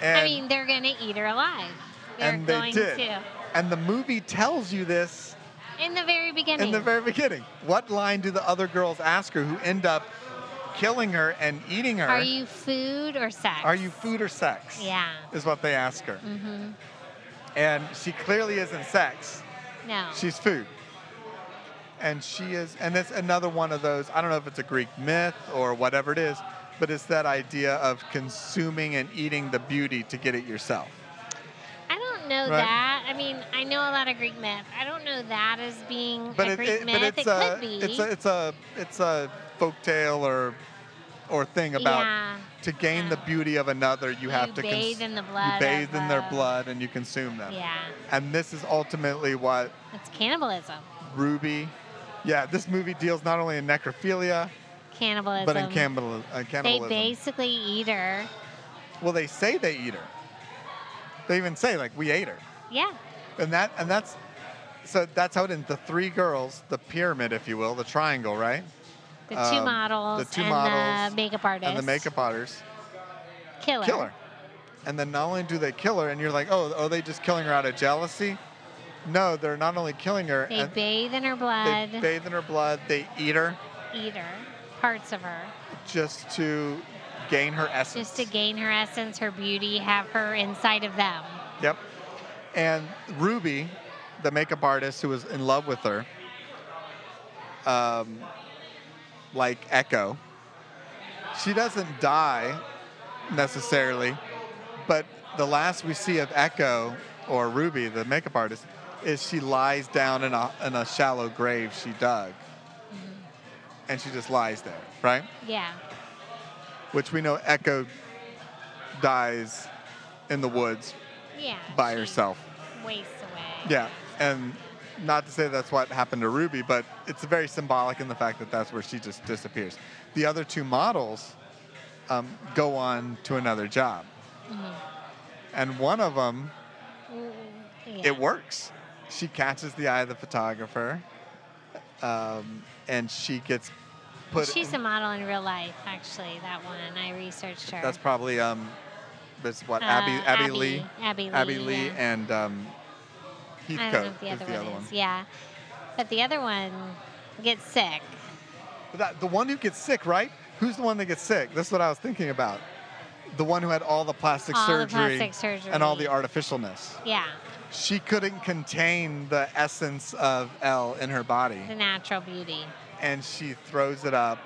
And,
I mean, they're going to eat her alive. They're
and they
going
did.
to.
And the movie tells you this
In the very beginning.
in the very beginning. What line do the other girls ask her who end up killing her and eating her?
Are you food or sex?
Are you food or sex?
Yeah.
Is what they ask her.
Mm-hmm.
And she clearly isn't sex.
No.
She's food. And she is, and it's another one of those, I don't know if it's a Greek myth or whatever it is, but it's that idea of consuming and eating the beauty to get it yourself.
I don't know
Right.
that. I mean, I know a lot of Greek myth. I don't know that as being
But
a
it,
Greek
it-
myth.
but it's
it
a
could be.
it's a it's a it's a folk tale or or thing about
yeah.
to gain the beauty of another you have
You
to
bathe in the blood
you bathe in their
uh,
blood and you consume them.
Yeah.
And this is ultimately what
It's cannibalism.
Ruby. Yeah, this movie deals not only in necrophilia
Cannibalism.
but in cannibal, uh,
They basically eat her.
well, they say they eat her. They even say like we ate her,
Yeah.
and that and that's so that's how it ends. The three girls, the pyramid, if you will, the triangle, right?
The two
Um,
models
the two
and
models
the makeup artist.
And the makeup artists
killer.
kill her. And then not only do they kill her, and you're like, oh, are they just killing her out of jealousy? No, they're not only killing her,
They bathe in her blood.
they bathe in her blood, they eat her
eat her, parts of her,
just to gain her essence.
just to gain her essence, her beauty, have her inside of them.
Yep. And Ruby, the makeup artist who was in love with her, um, like Echo, she doesn't die necessarily, but the last we see of Echo or Ruby, the makeup artist, is she lies down in a, in a shallow grave she dug. And she just lies there, right?
Yeah.
Which we know Echo dies in the woods
Yeah.
by herself.
Wastes away.
Yeah, and not to say that's what happened to Ruby, but it's very symbolic in the fact that that's where she just disappears. The other two models um, go on to another job,
Mhm.
and one of them
yeah.
it works. She catches the eye of the photographer, um, and she gets put.
She's a model in real life, actually. That one I researched her.
That's probably um, this what
Uh,
Abby Abby, Lee,
Abbey Lee.
Abbey Lee,
yeah.
and um,
I don't know if the
is
other
the
one
other
is.
one.
Yeah. But the other one gets sick.
That, the one who gets sick, right? Who's the one that gets sick? That's what I was thinking about. The one who had all the plastic
All the plastic surgery.
and all the artificialness.
Yeah.
She couldn't contain the essence of Elle in her body,
The natural beauty.
and she throws it up.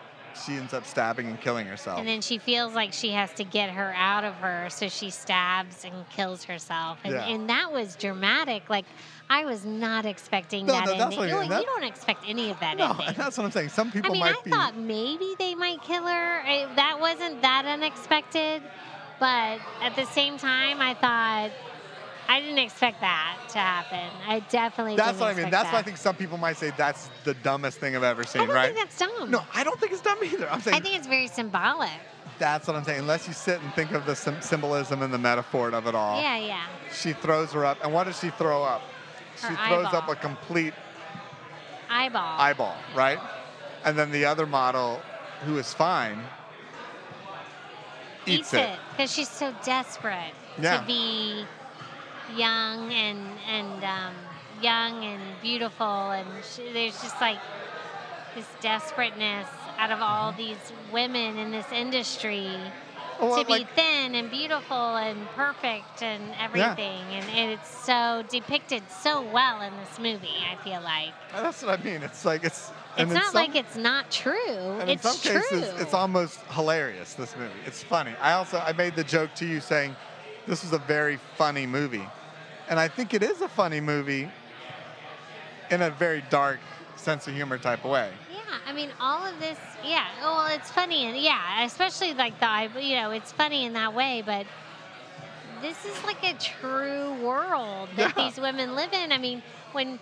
She ends up stabbing and killing herself.
And then she feels like she has to get her out of her, so she stabs and kills herself. And,
Yeah.
and that was dramatic. Like, I was not expecting
No,
that
no, that's
ending.
what I
You,
mean.
know,
That-
you don't expect any of that
no,
ending.
that's what I'm saying. Some people
I mean,
might
I
be.
thought maybe they might kill her. It, that wasn't that unexpected. But at the same time, I thought I didn't expect that to happen. I definitely
that's what I mean. That's
that.
why I think some people might say that's the dumbest thing I've ever seen, I
don't
right?
think that's dumb.
no, I don't think it's dumb either. I'm saying
I think it's very symbolic.
that's what I'm saying. Unless you sit and think of the sym- symbolism and the metaphor of it all.
Yeah, yeah.
She throws her up, and what does she throw up? She
Her
throws up a complete
Eyeball.
eyeball, right? And then the other model, who is fine, eats, it.
because she's so desperate
Yeah.
to be young and and um, young and beautiful, and she, there's just like this desperateness out of all these women in this industry
Well,
to be
like-
thin and beautiful and perfect and everything, and, and it's so depicted so well in this movie. I feel like
That's what I mean. It's like it's. and
it's not
some-
like it's not true.
And
it's
in some
true.
cases, it's almost hilarious. This movie, it's funny. I also I made the joke to you saying, this was a very funny movie, and I think it is a funny movie. In a very dark sense of humor type of way.
Yeah, I mean, all of this, yeah. Well, it's funny, and yeah, especially like the, you know, it's funny in that way, but this is like a true world that
Yeah.
these women live in. I mean, when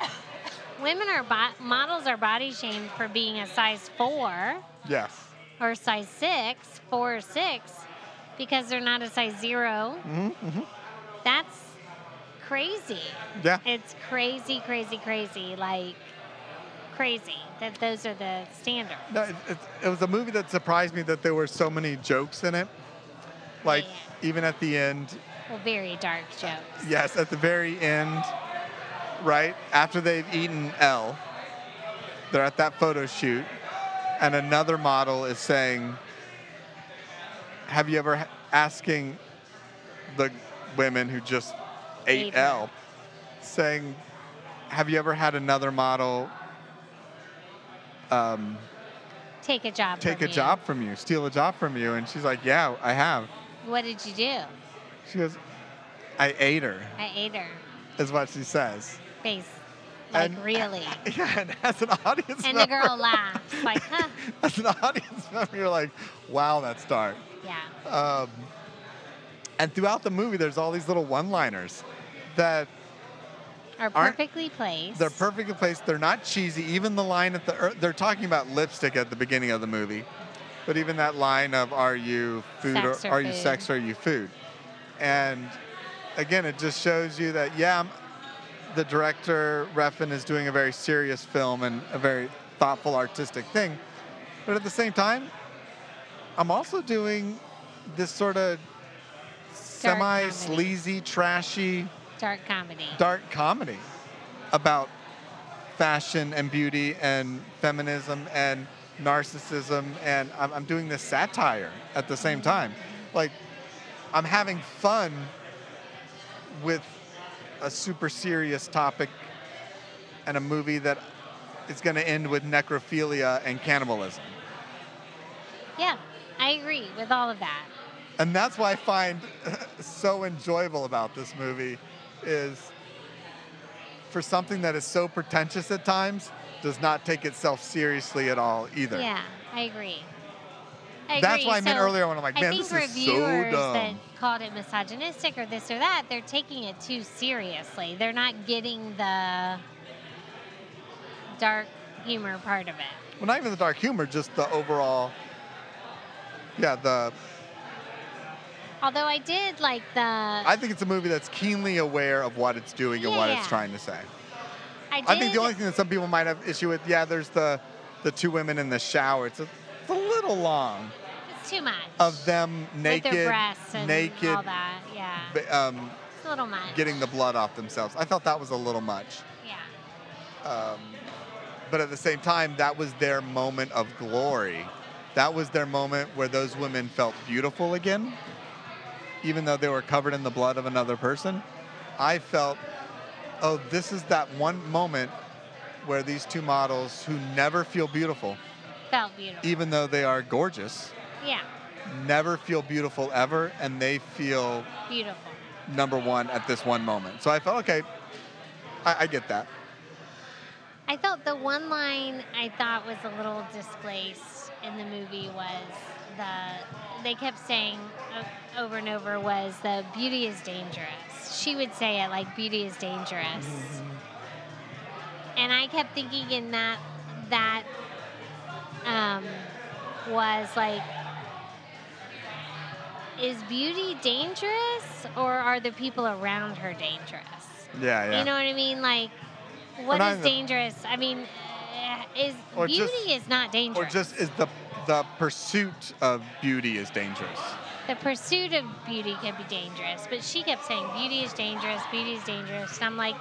women are bo- models are body shamed for being a size four
Yes.
or size six, four or six, because they're not a size 0
hmm hmm
That's crazy.
Yeah.
It's crazy, crazy, crazy. Like crazy that those are the standards.
No, it, it, it was a movie that surprised me that there were so many jokes in it. Like
Yeah.
even at the end,
Well, very dark jokes.
yes, at the very end, right after they've eaten Elle, they're at that photo shoot, and another model is saying, "Have you ever asking the women who just ate
Ate her.
Elle, saying, have you ever had another model?" Um,
take a job.
take a
you.
job from you, steal a job from you. And she's like, yeah, I have.
What did you do?
She goes, I ate her,
I ate her.
is what she says.
Face. Like
And-
really.
Yeah, and as an audience
And the girl laughs like, huh?
as an audience member, you're like, wow, that's dark.
Yeah.
Um, and throughout the movie, there's all these little one-liners that
Are perfectly placed.
they're perfectly placed. They're not cheesy. Even the line at the er, they're talking about lipstick at the beginning of the movie, but even that line of "Are you food
Sex
or
or
are you
food.
sex or are you food?" And again, it just shows you that yeah, the director Refn is doing a very serious film and a very thoughtful artistic thing, but at the same time, I'm also doing this sort of semi sleazy, trashy
Dark comedy.
dark comedy about fashion and beauty and feminism and narcissism and I'm, I'm doing this satire at the same mm-hmm. time like i'm having fun with a super serious topic and a movie that is going to end with necrophilia and cannibalism
Yeah, I agree with all of that.
and that's what I find so enjoyable about this movie is for something that is so pretentious at times does not take itself seriously at all either.
Yeah, I agree. I
That's
agree.
why I meant
So,
earlier when I'm like, man, this is so
reviewers
dumb.
that called it misogynistic or this or that, they're taking it too seriously. They're not getting the dark humor part of it.
Well, not even the dark humor, just the overall. Yeah, the.
Although I did like the.
I think it's a movie that's keenly aware of what it's doing and what it's trying to say.
I, did,
I think the only thing that some people might have issue with, yeah, there's the the two women in the shower. It's a, it's a little long
it's too much.
of them naked,
With their breasts and
naked,
all that. Yeah.
um,
It's a little much.
getting the blood off themselves. I thought that was a little much.
Yeah.
Um, but at the same time, that was their moment of glory. That was their moment where those women felt beautiful again, even though they were covered in the blood of another person. I felt, oh, this is that one moment where these two models who never feel beautiful,
Felt beautiful.
even though they are gorgeous,
Yeah.
never feel beautiful ever, and they feel
Beautiful.
number one at this one moment. So I felt, okay, I, I get that.
I felt the one line I thought was a little displaced in the movie was the they kept saying over and over was the beauty is dangerous. She would say it like beauty is dangerous. And I kept thinking in that that um, was like is beauty dangerous or are the people around her dangerous?
Yeah, yeah.
You know what I mean? Like, what is
in the-
dangerous? I mean, uh, is beauty
just-
is not dangerous.
or just is the the pursuit of beauty is dangerous.
the pursuit of beauty can be dangerous. But she kept saying beauty is dangerous, beauty is dangerous. And I'm like,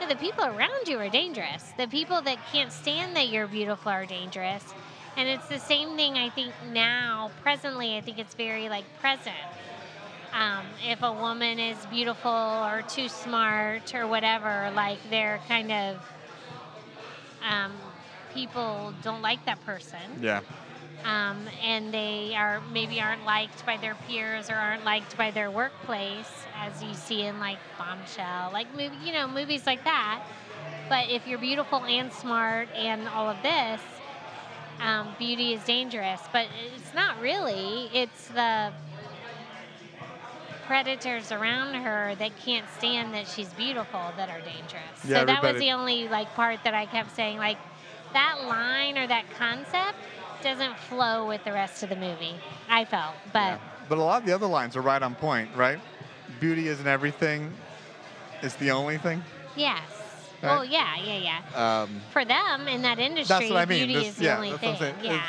no, the people around you are dangerous. The people that can't stand that you're beautiful are dangerous. And it's the same thing I think now, presently, I think it's very like present. Um, if a woman is beautiful or too smart or whatever, like they're kind of um, people don't like that person
Yeah.
Um, and they are maybe aren't liked by their peers or aren't liked by their workplace, as you see in like Bombshell, like movie, you know, movies like that. But if you're beautiful and smart and all of this, um, beauty is dangerous. But it's not really. It's the predators around her that can't stand that she's beautiful that are dangerous.
Yeah,
so that was the only like part that I kept saying like that line or that concept doesn't flow with the rest of the movie. I felt, but
Yeah. But a lot of the other lines are right on point, right? Beauty isn't everything. It's the only thing.
yes.
Right.
Well, yeah, yeah, yeah.
Um,
For them in that industry, that's
what I mean.
beauty
This-
is the
yeah,
only thing. Yeah.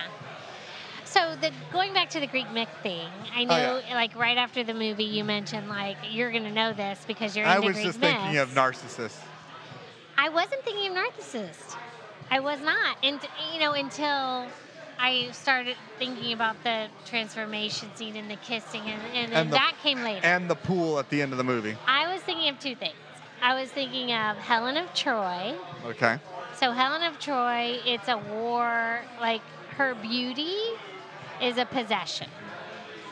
So the going back to the Greek myth thing, I
Oh,
know like right after the movie you mentioned like you're gonna know this because you're
I
into
was
Greek
just
myths.
thinking of narcissists.
I wasn't thinking of narcissist. I was not, and you know, until I started thinking about the transformation scene and the kissing, and, and,
And the-
that came later.
And the pool at the end of the movie.
I was thinking of two things. I was thinking of Helen of Troy.
Okay.
So Helen of Troy, it's a war, like her beauty is a possession.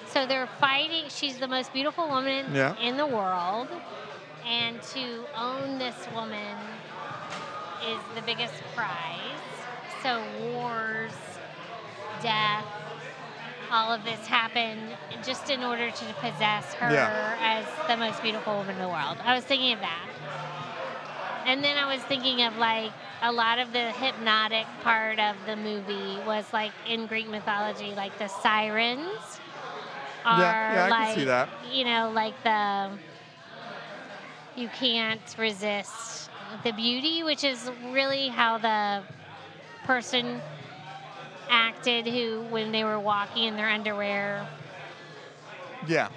So they're fighting. She's the most beautiful woman
Yeah.
in the world, and to own this woman is the biggest prize. So wars, death, all of this happened just in order to possess her
Yeah.
as the most beautiful woman in the world. I was thinking of that. And then I was thinking of like a lot of the hypnotic part of the movie was like in Greek mythology, like the sirens are
Yeah, yeah, I
like
can see that.
you know, like the you can't resist the beauty, which is really how the person acted who when they were walking in their underwear
Yeah.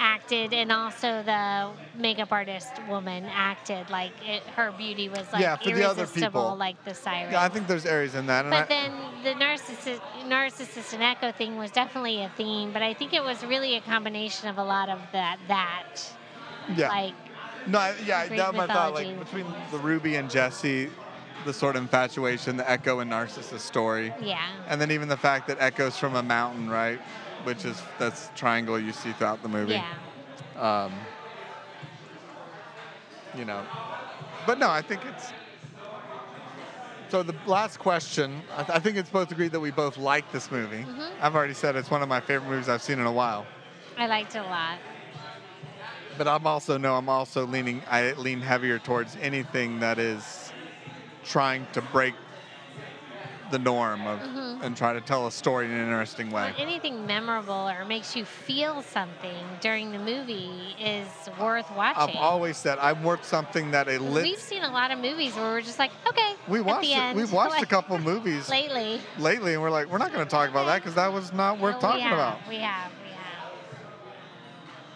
acted and also the makeup artist woman acted like it, her beauty was like
Yeah, for the other
irresistible
people.
like the siren
Yeah, I think there's areas in that.
But
I,
then the narcissist, narcissist and echo thing was definitely a theme but i think it was really a combination of a lot of that that
yeah.
like
No, I- yeah, that my thought. Like between the Ruby and Jesse, the sort of infatuation, the Echo and Narcissus story,
yeah
and then even the fact that Echo's from a mountain, right? Which is that's triangle you see throughout the movie.
yeah
Um, you know, but no, I think it's. So the last question, I, th- I think it's both agreed that we both like this movie.
Mhm.
I've already said it's one of my favorite movies I've seen in a while.
i liked it a lot
But I'm also no, I'm also leaning. I lean heavier towards anything that is trying to break the norm of
Mhm.
and try to tell a story in an interesting way.
Well, anything memorable or makes you feel something during the movie is worth watching
I've always said I'm worth something that a lit.
We've seen a lot of movies where we're just like, okay.
we
at
watched
the
it,
end,
we've watched a couple movies
lately.
lately, and we're like, we're not going to talk about that because that was not worth
Well,
talking
have,
about.
We have, we have.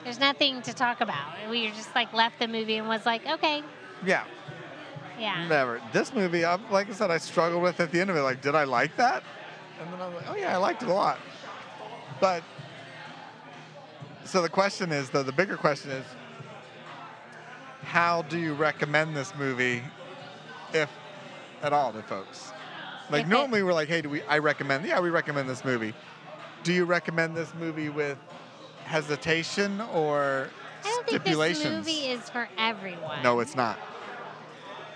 There's nothing to talk about. We just like left the movie and was like, okay,
Yeah,
yeah.
never. This movie, I, like I said, I struggled with at the end of it. Like, did I like that? And then I was like, oh yeah, I liked it a lot. But so the question is, though, the bigger question is, how do you recommend this movie, if at all, to folks? Like
If it-
normally we're like, hey, do we? I recommend. Yeah, we recommend this movie. Do you recommend this movie with hesitation or
I don't think this
stipulations?
movie is for everyone.
no, it's not.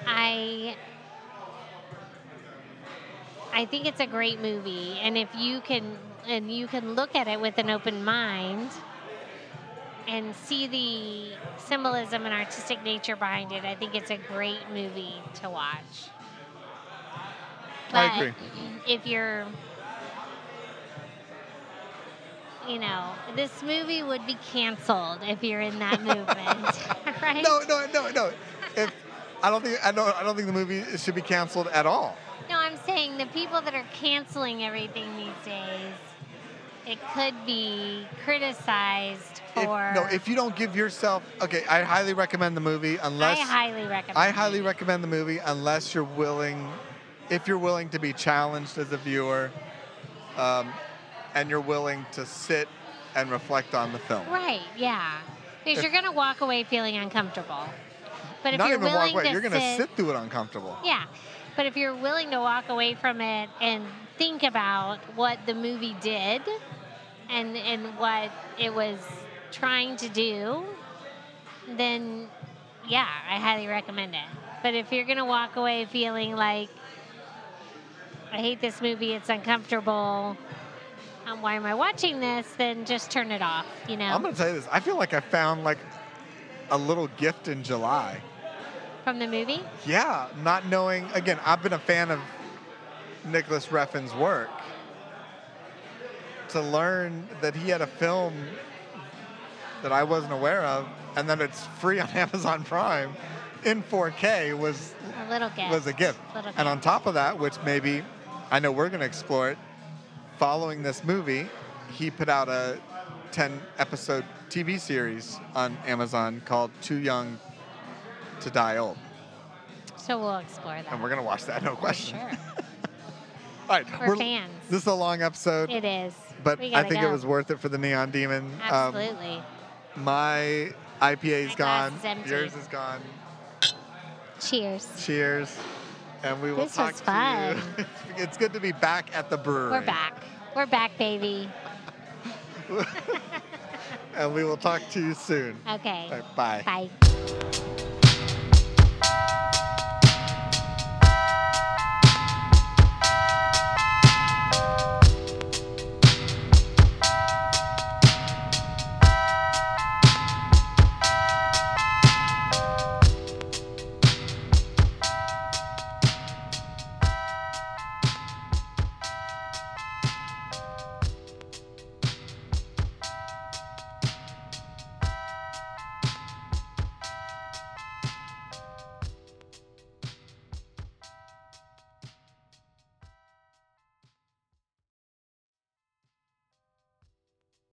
I I think it's a great movie, and if you can and you can look at it with an open mind and see the symbolism and artistic nature behind it, I think it's a great movie to watch.
I agree.
If you're you know, this movie would be canceled if you're in that movement, right?
No, no, no, no. If I don't think I don't I don't think the movie should be canceled at all.
No, I'm saying the people that are canceling everything these days, it could be criticized
If,
for.
no, if you don't give yourself okay, I highly recommend the movie unless
I highly recommend.
I highly recommend the movie unless you're willing, if you're willing to be challenged as a viewer, um, and you're willing to sit and reflect on the film.
Right? Yeah, because
If-
you're gonna walk away feeling uncomfortable. But if
Not
you're
even walk
willing
away,
to
you're gonna
sit,
sit through it uncomfortable.
Yeah, but if you're willing to walk away from it and think about what the movie did, and and what it was trying to do, then yeah, I highly recommend it. But if you're gonna walk away feeling like I hate this movie, it's uncomfortable, um, why am I watching this? Then just turn it off. You know,
I'm gonna tell you this. I feel like I found like a little gift in July.
From the movie.
Yeah, not knowing. Again, I've been a fan of Nicolas Refn's work. To learn that he had a film that I wasn't aware of, and that it's free on Amazon Prime in 4K was
A little gift.
was a gift.
Little
And on top of that, which maybe I know we're going to explore it, following this movie, he put out a 10 episode TV series on Amazon called Too Young to Die Old.
So we'll explore that.
And we're going to watch that, no
For
question.
sure.
All right,
We're fans.
This is a long episode,
It is.
but I think
go.
it was worth it for the Neon Demon. Um,
Absolutely.
my IPA's
My
gone.
glass is empty.
Yours is gone.
Cheers.
Cheers. And we will
This
talk
was
to
fun.
you. it's good to be back at the brewery.
We're back. We're back, baby.
and we will talk to you soon.
Okay.
Right, bye.
Bye.